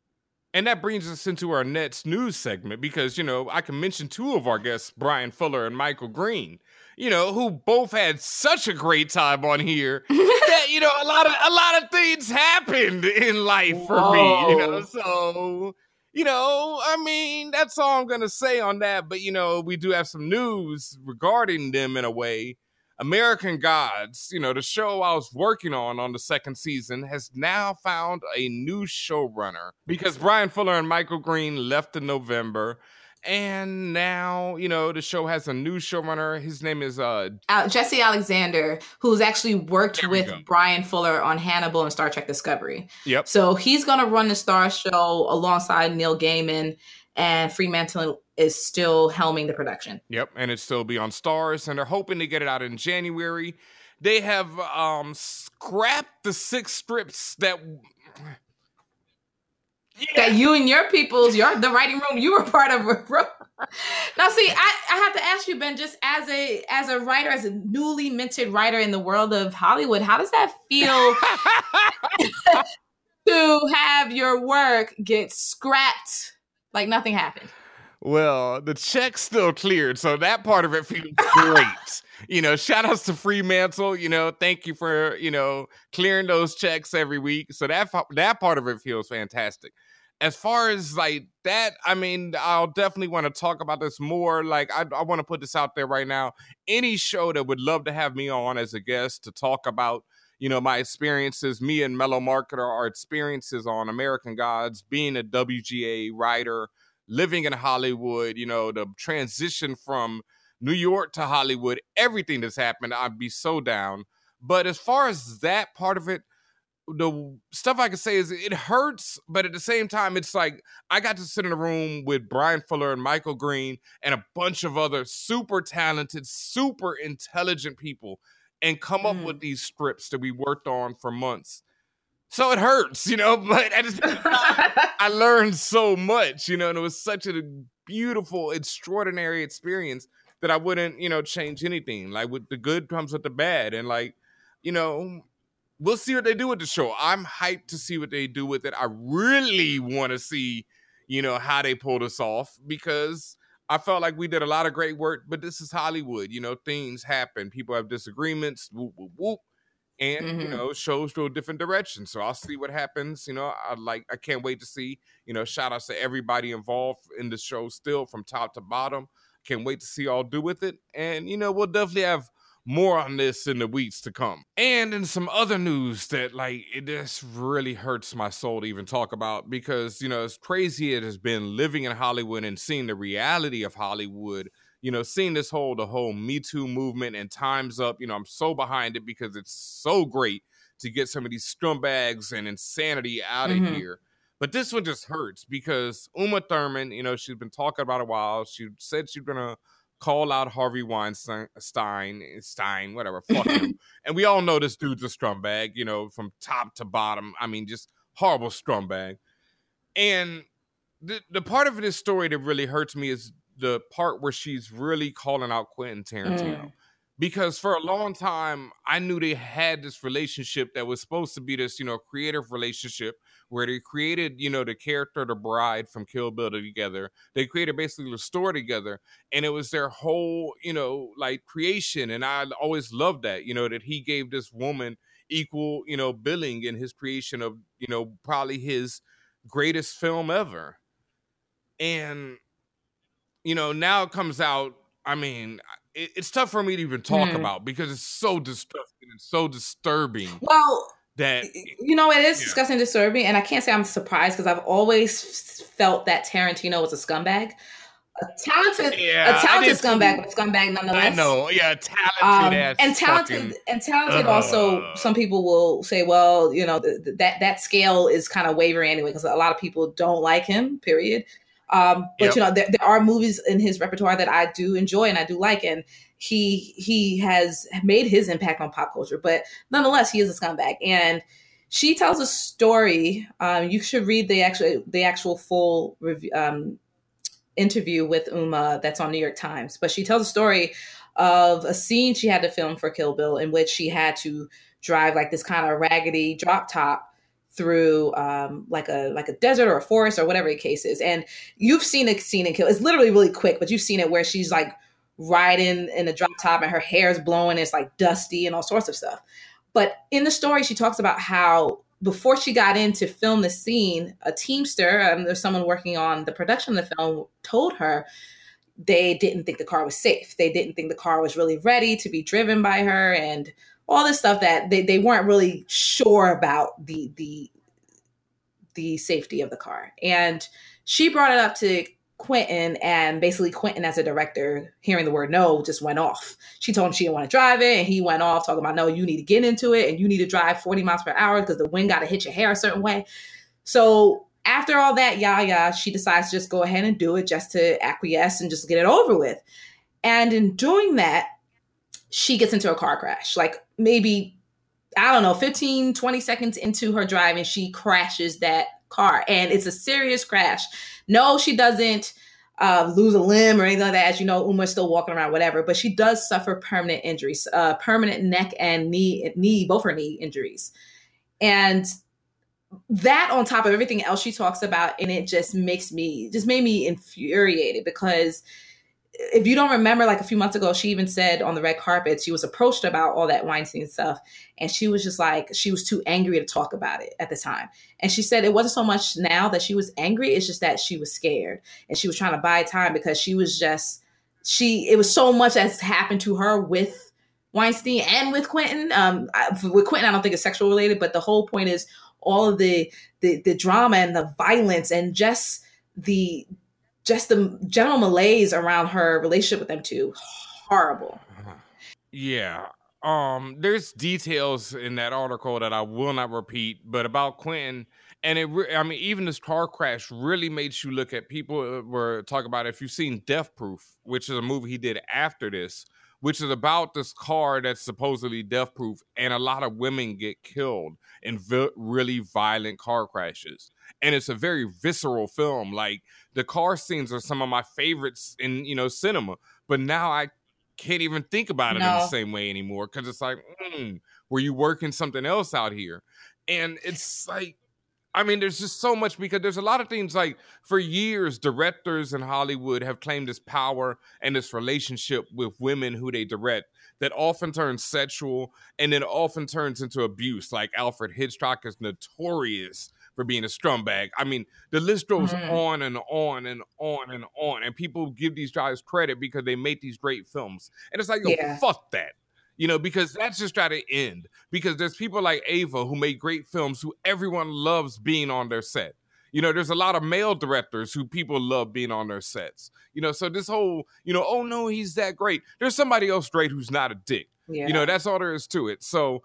And that brings us into our next news segment because, you know, I can mention two of our guests, Bryan Fuller and Michael Green, you know, who both had such a great time on here that, you know, a lot of a lot of things happened in life for me, you know. So, you know, I mean, that's all I'm gonna say on that. But you know, we do have some news regarding them in a way. American Gods, you know, the show I was working on on the second season has now found a new showrunner because Bryan Fuller and Michael Green left in November. And now, you know, the show has a new showrunner. His name is uh Jesse Alexander, who's actually worked with go. Bryan Fuller on Hannibal and Star Trek Discovery. Yep. So he's going to run the Star Show alongside Neil Gaiman, and Fremantle is still helming the production. Yep, and it's still be on Starz, and they're hoping to get it out in January. They have um scrapped the six strips that. That you and your people's, your the writing room, you were part of. now, see, I, I have to ask you, Ben, just as a as a writer, as a newly minted writer in the world of Hollywood, how does that feel to have your work get scrapped like nothing happened? Well, the check still cleared, so that part of it feels great. you know, shout outs to Fremantle. You know, thank you for you know clearing those checks every week. So that that part of it feels fantastic. As far as like that, I mean, I'll definitely want to talk about this more. Like, I, I want to put this out there right now. Any show that would love to have me on as a guest to talk about you know, my experiences, me and Mellow Marketer, our experiences on American Gods, being a WGA writer, living in Hollywood, you know, the transition from New York to Hollywood, everything that's happened, I'd be so down. But as far as that part of it, the stuff I can say is it hurts, but at the same time, it's like I got to sit in a room with Bryan Fuller and Michael Green and a bunch of other super talented, super intelligent people and come up with mm. these scripts that we worked on for months. So it hurts, you know, but same time, I learned so much, you know, and it was such a beautiful, extraordinary experience that I wouldn't, you know, change anything. Like with the good comes with the bad. And like, you know, we'll see what they do with the show. I'm hyped to see what they do with it. I really want to see, you know, how they pull this off because I felt like we did a lot of great work, but this is Hollywood. You know, things happen. People have disagreements. Whoop, whoop, whoop. and you Mhm. know shows to a different direction. So I'll see what happens. You know, I like I can't wait to see. You know, shout outs to everybody involved in the show still from top to bottom. Can't wait to see all do with it. And you know, we'll definitely have more on this in the weeks to come. And in some other news that like it just really hurts my soul to even talk about because you know, as crazy it has been living in Hollywood and seeing the reality of Hollywood, you know, seeing this whole the whole Me Too movement and times up, you know, I'm so behind it because it's so great to get some of these scumbags and insanity out of Mhm. here. But this one just hurts because Uma Thurman, you know, she's been talking about a while. She said she's gonna call out Harvey Weinstein, Stein, Stein, whatever, fuck him. And we all know this dude's a scumbag, you know, from top to bottom. I mean, just horrible scumbag. And the the part of this story that really hurts me is the part where she's really calling out Quentin Tarantino. Mm. Because for a long time, I knew they had this relationship that was supposed to be this, you know, creative relationship where they created, you know, the character, the bride from Kill Bill together. They created basically the story together, and it was their whole, you know, like creation. And I always loved that, you know, that he gave this woman equal, you know, billing in his creation of, you know, probably his greatest film ever. And you know, now it comes out. I mean, it, it's tough for me to even talk Mhm. about because it's so disgusting and so disturbing Well, that you know, it is Yeah. disgusting, disturbing, and I can't say I'm surprised because I've always felt that Tarantino was a scumbag, a talented, Yeah, a I talented scumbag, but scumbag I nonetheless. know, yeah, talented Um, ass and talented, fucking- and talented. Also, some people will say, "Well, you know, th- that that scale is kind of wavering anyway," because a lot of people don't like him. Period. Um, but Yep. you know, there, there are movies in his repertoire that I do enjoy and I do like, and he he has made his impact on pop culture. But nonetheless, he is a scumbag. And she tells a story. Um, you should read the actual the actual full review, um, interview with Uma that's on New York Times. But she tells a story of a scene she had to film for Kill Bill in which she had to drive like this kind of raggedy drop top through um, like a like a desert or a forest or whatever the case is. And you've seen a scene in Kill. It's literally really quick, but you've seen it where she's like riding in a drop top and her hair is blowing. It's like dusty and all sorts of stuff. But in the story, she talks about how before she got in to film the scene, a teamster, um, there's someone working on the production of the film, told her they didn't think the car was safe. They didn't think the car was really ready to be driven by her, and all this stuff that they, they weren't really sure about the the the safety of the car. And she brought it up to Quentin, and basically Quentin, as a director, hearing the word no, just went off. She told him she didn't want to drive it, and he went off talking about no, you need to get into it, and you need to drive 40 miles per hour because the wind got to hit your hair a certain way. So after all that, yeah, she decides to just go ahead and do it just to acquiesce and just get it over with. And in doing that, she gets into a car crash. Like maybe, I don't know, 15, 20 seconds into her drive and she crashes that car. And it's a serious crash. No, she doesn't uh, lose a limb or anything like that. As you know, Uma's still walking around, whatever. But she does suffer permanent injuries, uh, permanent neck and knee, knee, both her knee injuries. And that on top of everything else she talks about and it just makes me just made me infuriated because if you don't remember like a few months ago she even said on the red carpet she was approached about all that Weinstein stuff and she was just like she was too angry to talk about it at the time. And she said it wasn't so much now that she was angry it's just that she was scared and she was trying to buy time because she was just she it was so much that's happened to her with Weinstein and with Quentin. Um I, with Quentin I don't think it's sexual related but the whole point is all of the, the the drama and the violence and just the just the general malaise around her relationship with them two horrible Yeah. Um, there's details in that article that I will not repeat, but about Quentin, and it. Re- I mean, even this car crash really made you look at people uh, were talking about. If you've seen Death Proof, which is a movie he did after this, which is about this car that's supposedly death proof, and a lot of women get killed in vi- really violent car crashes. And it's a very visceral film. Like the car scenes are some of my favorites in you know cinema, but now I can't even think about it in the same way anymore because it's like, mm, were you working something else out here? And it's like I mean, there's just so much because there's a lot of things like for years, directors in Hollywood have claimed this power and this relationship with women who they direct that often turns sexual and then often turns into abuse. Like Alfred Hitchcock is notorious for being a scumbag. I mean, the list goes Mhm. on and on and on and on. And people give these guys credit because they make these great films. And it's like, yo, Yeah. fuck that. You know, because that's just got to end. Because there's people like Ava who make great films who everyone loves being on their set. You know, there's a lot of male directors who people love being on their sets. You know, so this whole, you know, oh no, he's that great. There's somebody else great who's not a dick. Yeah. You know, that's all there is to it. So,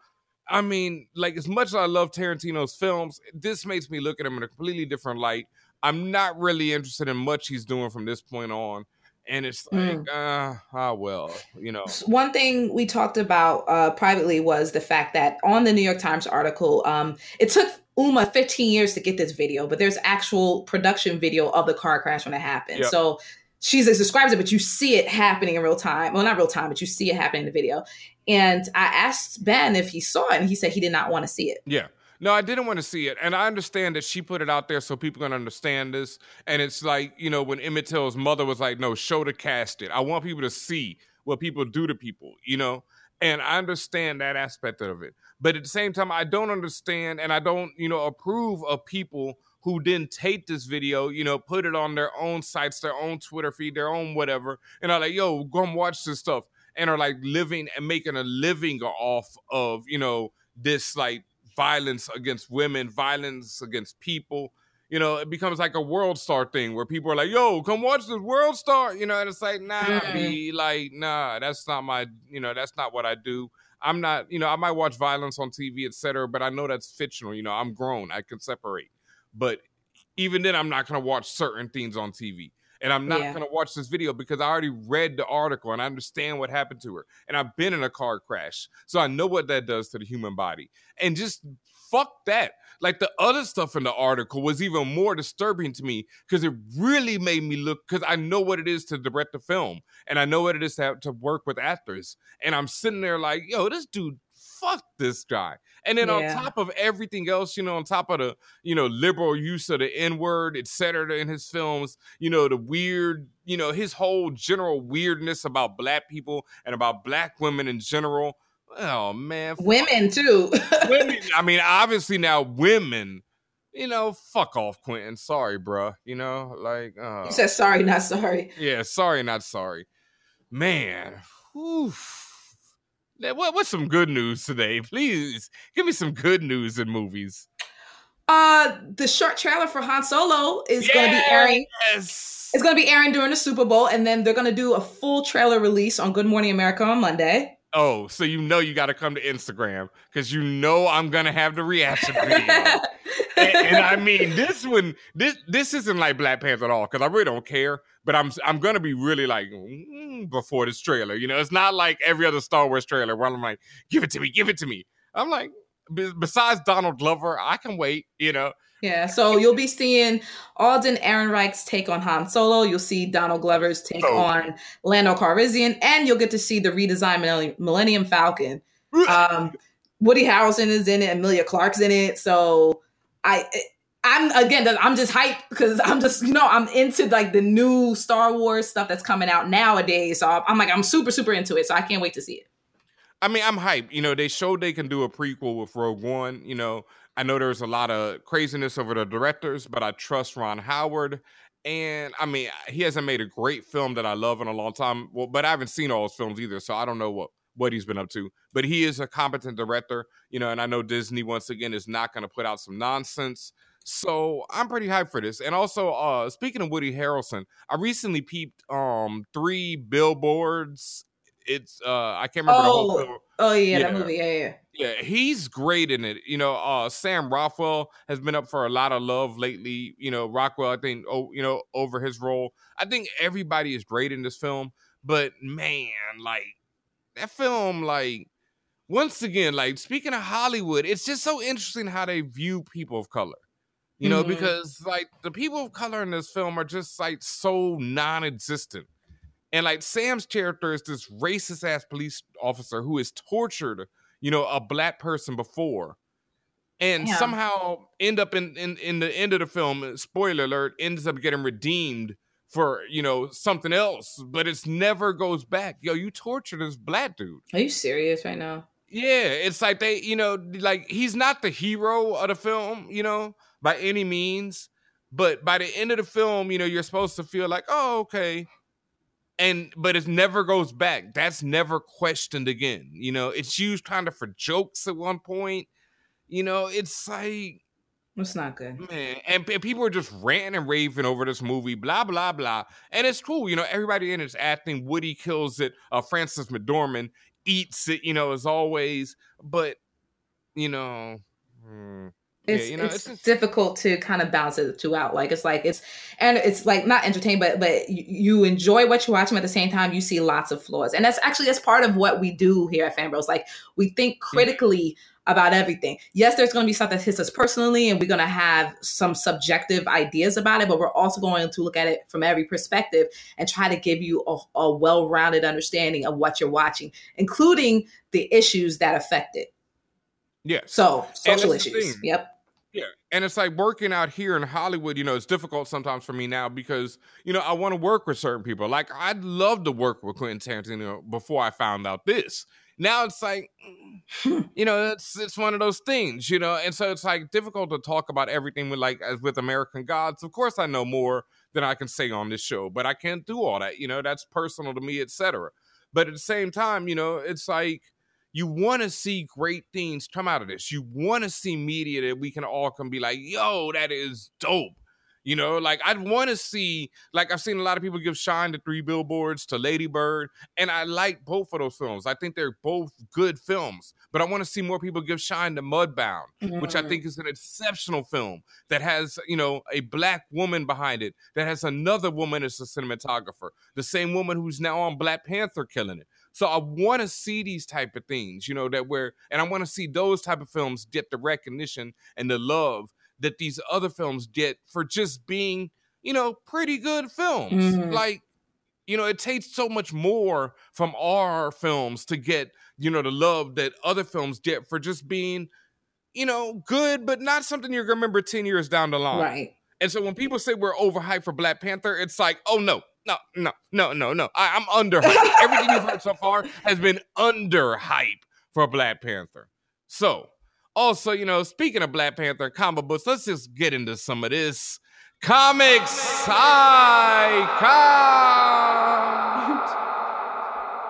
I mean, like as much as I love Tarantino's films, this makes me look at him in a completely different light. I'm not really interested in much he's doing from this point on. And it's like, Mm. uh, ah, well, you know. one thing we talked about uh, privately was the fact that on the New York Times article, um, it took Uma 15 years to get this video, but there's actual production video of the car crash when it happened. Yep. So she describes it, but you see it happening in real time. Well, not real time, but you see it happening in the video. And I asked Ben if he saw it, and he said he did not want to see it. Yeah. No, I didn't want to see it. And I understand that she put it out there so people can understand this. And it's like, you know, when Emmett Till's mother was like, no, show the cast it. I want people to see what people do to people, you know? And I understand that aspect of it. But at the same time, I don't understand and I don't, you know, approve of people who didn't take this video, you know, put it on their own sites, their own Twitter feed, their own whatever, and are like, yo, go and watch this stuff. And are like living and making a living off of, you know, this like violence against women, violence against people. You know, it becomes like a world star thing where people are like, yo, come watch this world star. You know, and it's like, nah, Mm. be like, nah, that's not my, you know, that's not what I do. I'm not, you know, I might watch violence on TV, et cetera, but I know that's fictional. You know, I'm grown. I can separate. But even then, I'm not going to watch certain things on TV. And I'm not Yeah. going to watch this video because I already read the article and I understand what happened to her. And I've been in a car crash. So I know what that does to the human body. And just fuck that. Like the other stuff in the article was even more disturbing to me because it really made me look because I know what it is to direct a film and I know what it is to have to work with actors. And I'm sitting there like, yo, this dude, fuck this guy. And then Yeah. on top of everything else, you know, on top of the, you know, liberal use of the N-word, et cetera, in his films, you know, the weird, you know, his whole general weirdness about black people and about black women in general. Oh man, Women, too. women. I mean, obviously now women, you know, fuck off, Quentin. Sorry, bruh. You know, like, uh, you said sorry, not sorry. yeah, sorry, not sorry. Man, whew. What, what's some good news today? Please give me some good news in movies. Uh, the short trailer for Han Solo is going to be airing. Yes. It's going to be airing during the Super Bowl, and then they're going to do a full trailer release on Good Morning America on Monday. Oh, so you know you got to come to Instagram because you know I'm gonna have the reaction video. and, and I mean, this one, this this isn't like Black Panther at all because I really don't care. But I'm I'm gonna be really like mm, before this trailer. You know, it's not like every other Star Wars trailer where I'm like, give it to me, give it to me. I'm like, besides Donald Glover, I can wait. You know, Yeah, so you'll be seeing Alden Ehrenreich's take on Han Solo. You'll see Donald Glover's take Oh. on Lando Calrissian, and you'll get to see the redesigned Millennium, Millennium Falcon. Um, Woody Harrelson is in it, Emilia Clarke's in it. So I, I'm again, I'm just hyped because I'm just you know I'm into like the new Star Wars stuff that's coming out nowadays. So I'm like I'm super super into it. So I can't wait to see it. I mean, I'm hyped. You know, they showed they can do a prequel with Rogue One. You know, I know there's a lot of craziness over the directors, but I trust Ron Howard. And I mean, he hasn't made a great film that I love in a long time. Well, but I haven't seen all his films either, so I don't know what what he's been up to. But he is a competent director, you know, and I know Disney once again is not going to put out some nonsense. So I'm pretty hyped for this. And also, uh speaking of Woody Harrelson, I recently peeped um three billboards. It's uh I can't remember the whole Oh. Oh yeah, that Yeah. movie. Yeah, yeah. Yeah, he's great in it. You know, uh Sam Rockwell has been up for a lot of love lately. You know, Rockwell, I think, oh, you know, over his role. I think everybody is great in this film, but man, like that film, like once again, like speaking of Hollywood, it's just so interesting how they view people of color. You know, Mhm. because like the people of color in this film are just like so non-existent. And like Sam's character is this racist ass police officer who has tortured, you know, a black person before. and Yeah. somehow end up in, in in the end of the film. Uh, spoiler alert: ends up getting redeemed for you know something else, but it's never goes back. Yo, you tortured this black dude. Are you serious right now? Yeah, it's like they, you know, like he's not the hero of the film, you know, by any means. But by the end of the film, you know, you're supposed to feel like, oh, okay. And but it never goes back. That's never questioned again. You know, it's used kind of for jokes at one point. You know, it's like It's not good. man, and, and people are just ranting and raving over this movie, blah blah blah, and it's cool. You know, everybody in it's acting. Woody kills it. Uh, Frances McDormand eats it. You know, as always. But you know, hmm, yeah, It's, you know, it's, it's just- difficult to kind of balance it two out. Like it's like it's and it's like not entertained, but but you, you enjoy what you're watching. At the same time, you see lots of flaws, and that's actually that's part of what we do here at Fanbros. Like we think mm. critically about everything. Yes, there's going to be stuff that hits us personally, and we're going to have some subjective ideas about it, but we're also going to look at it from every perspective and try to give you a, a well-rounded understanding of what you're watching, including the issues that affect it. yes. So social issues. Yep. Yeah, and it's like working out here in Hollywood. You know, it's difficult sometimes for me now because you know I want to work with certain people. Like I'd love to work with Quentin Tarantino before I found out this. Now it's like, you know, it's it's one of those things, you know, and so it's like difficult to talk about everything with like as with American Gods. Of course, I know more than I can say on this show, but I can't do all that. You know, that's personal to me, etc. But at the same time, you know, it's like you want to see great things come out of this. You want to see media that we can all can be like, yo, that is dope. You know, like I'd want to see, like I've seen a lot of people give shine to Three Billboards, to Lady Bird, and I like both of those films. I think they're both good films, but I want to see more people give shine to Mudbound, which I think mm. is an exceptional film that has, you know, a black woman behind it, that has another woman as a cinematographer, the same woman who's now on Black Panther killing it. So I want to see these type of things, you know, that where, and I want to see those type of films get the recognition and the love that these other films get for just being, you know, pretty good films. Mhm. Like, you know, it takes so much more from our films to get, you know, the love that other films get for just being, you know, good, but not something you're gonna remember 10 years down the line. Right. And so when people say we're overhyped for Black Panther, it's like, oh no, no, no, no, no, no. I, I'm underhyped. Everything you've heard so far has been underhyped for Black Panther. So, also, you know, speaking of Black Panther comic books, let's just get into some of this. Comics Icon.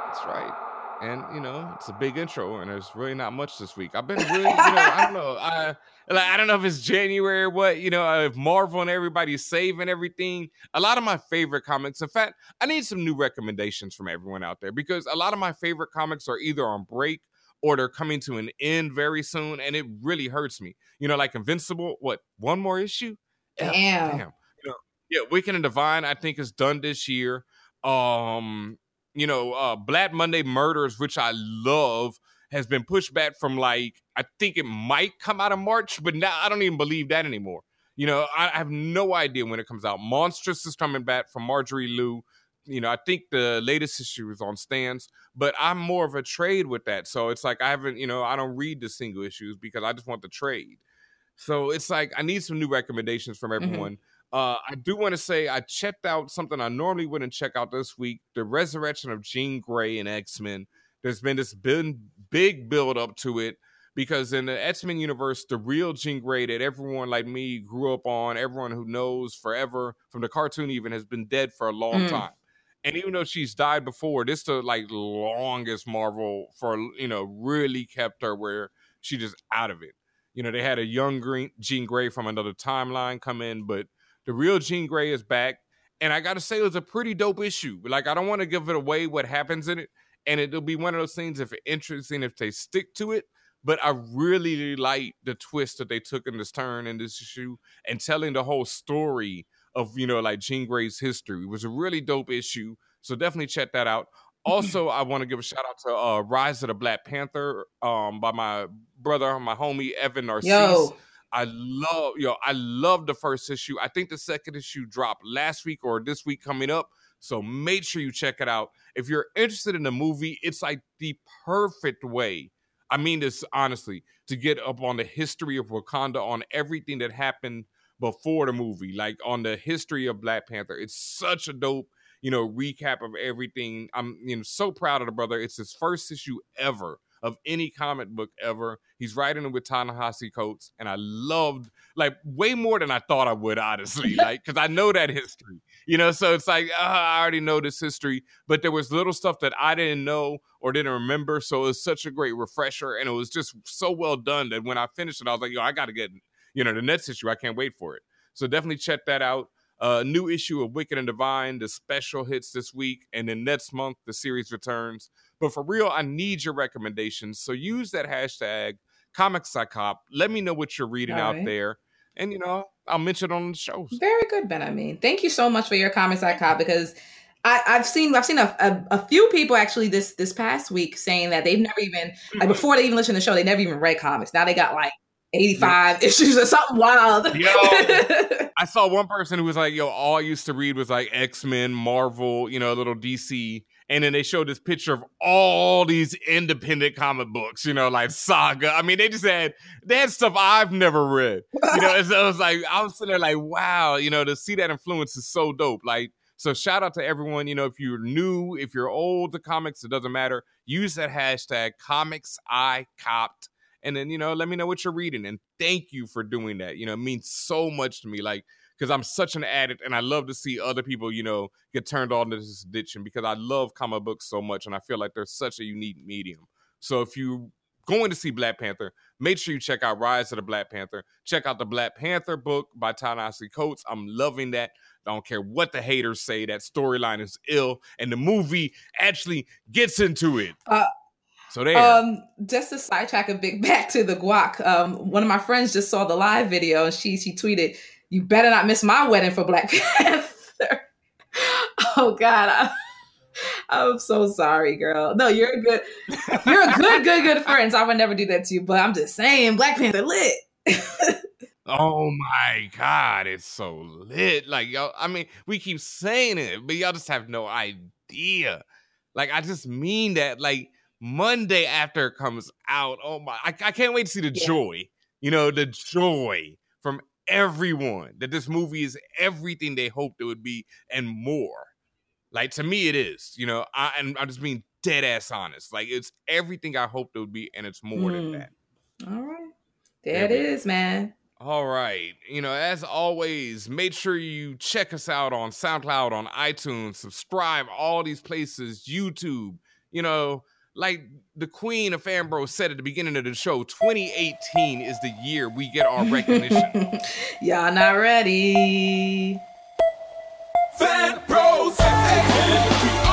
That's right. And you know, it's a big intro, and there's really not much this week. I've been really, you know, I don't know. I like I don't know if it's January or what, you know, if Marvel and everybody's saving everything. A lot of my favorite comics. In fact, I need some new recommendations from everyone out there because a lot of my favorite comics are either on break or they're coming to an end very soon, and it really hurts me. You know, like Invincible, what, one more issue? Yeah, Damn. You know, yeah, Wicked and Divine, I think is done this year. Um, you know, uh Black Monday Murders, which I love, has been pushed back from like I think it might come out of March, but now I don't even believe that anymore. You know, I, I have no idea when it comes out. Monstress is coming back from Marjorie Liu. You know, I think the latest issue is on stands, but I'm more of a trade with that. So it's like I haven't, you know, I don't read the single issues because I just want the trade. So it's like I need some new recommendations from everyone. Uh, I do want to say I checked out something I normally wouldn't check out this week: the resurrection of Jean Grey in X Men. There's been this big, big build up to it because in the X Men universe, the real Jean Grey that everyone like me grew up on, everyone who knows forever from the cartoon even has been dead for a long Mm. time. And even though she's died before, this the like longest Marvel for you know really kept her where she just out of it. You know, they had a young green Jean Grey from another timeline come in, but the real Jean Grey is back. And I gotta say, it was a pretty dope issue. Like, I don't want to give it away what happens in it. And it'll be one of those things if interesting if they stick to it. But I really like the twist that they took in this turn in this issue and telling the whole story of, you know, like Jean Grey's history. It was a really dope issue. So definitely check that out. Also, I want to give a shout out to uh, Rise of the Black Panther um, by my brother, my homie Evan Narcisse. Yo. I love yo, I love the first issue. I think the second issue dropped last week or this week coming up. So make sure you check it out. If you're interested in the movie, it's like the perfect way I mean this honestly, to get up on the history of Wakanda, on everything that happened before the movie, like on the history of Black Panther. It's such a dope, you know, recap of everything. I'm you know so proud of the brother. It's his first issue ever of any comic book ever. He's writing it with Ta-Nehisi Coates, and I loved like way more than I thought I would, honestly, like because I know that history, you know. So it's like uh, I already know this history, but there was little stuff that I didn't know or didn't remember. So it was such a great refresher, and it was just so well done that when I finished it, I was like, yo, I got to get you know the next issue. I can't wait for it. So definitely check that out. A uh, new issue of Wicked and Divine, the special hits this week, and then next month the series returns. But for real, I need your recommendations. So use that hashtag Comics I Cop. Let me know what you're reading All out there, and you know I'll mention it on the shows. Very good, Ben. I mean, thank you so much for your comments, I because I, I've seen I've seen a, a, a few people actually this this past week saying that they've never even like mm-hmm. before they even listen to the show they never even read comics. Now they got like eighty five issues or something wild. Yo. I saw one person who was like, "Yo, all I used to read was like X Men, Marvel, you know, a little DC." And then they showed this picture of all these independent comic books, you know, like Saga. I mean, they just had they had stuff I've never read. You know, so it was like I was sitting there like, wow, you know, to see that influence is so dope. Like, so shout out to everyone. You know, if you're new, if you're old to comics, it doesn't matter. Use that hashtag comics I copped. And then, you know, let me know what you're reading. And thank you for doing that. You know, it means so much to me. Like, because I'm such an addict and I love to see other people, you know, get turned on to this addiction because I love comic books so much and I feel like they're such a unique medium. So if you're going to see Black Panther, make sure you check out Rise of the Black Panther. Check out the Black Panther book by Ta-Nehisi Coates. I'm loving that. I don't care what the haters say. That storyline is ill, and the movie actually gets into it. Uh, so there. Um, just to sidetrack a bit back to the guac. Um, one of my friends just saw the live video and she she tweeted, "You better not miss my wedding for Black Panther." oh God, I, I'm so sorry, girl. No, you're a good, you're a good, good, good friend. So I would never do that to you. But I'm just saying, Black Panther lit. Oh my god, it's so lit. Like y'all, I mean, we keep saying it, but y'all just have no idea. Like, I just mean that. Like Monday after it comes out, oh my, I, I can't wait to see the Yeah. joy. You know, the joy from everyone that this movie is everything they hoped it would be and more. Like to me, it is. You know, I and I'm just being dead ass honest. Like it's everything I hoped it would be, and it's more than Mm. that. All right, there it is, man. All right. You know, as always, make sure you check us out on SoundCloud, on iTunes, subscribe, all these places, YouTube. You know, like the Queen of Fanbro said at the beginning of the show, 2018 is the year we get our recognition. Y'all not ready. Fan Bros, F-A-N-B-R-O-S.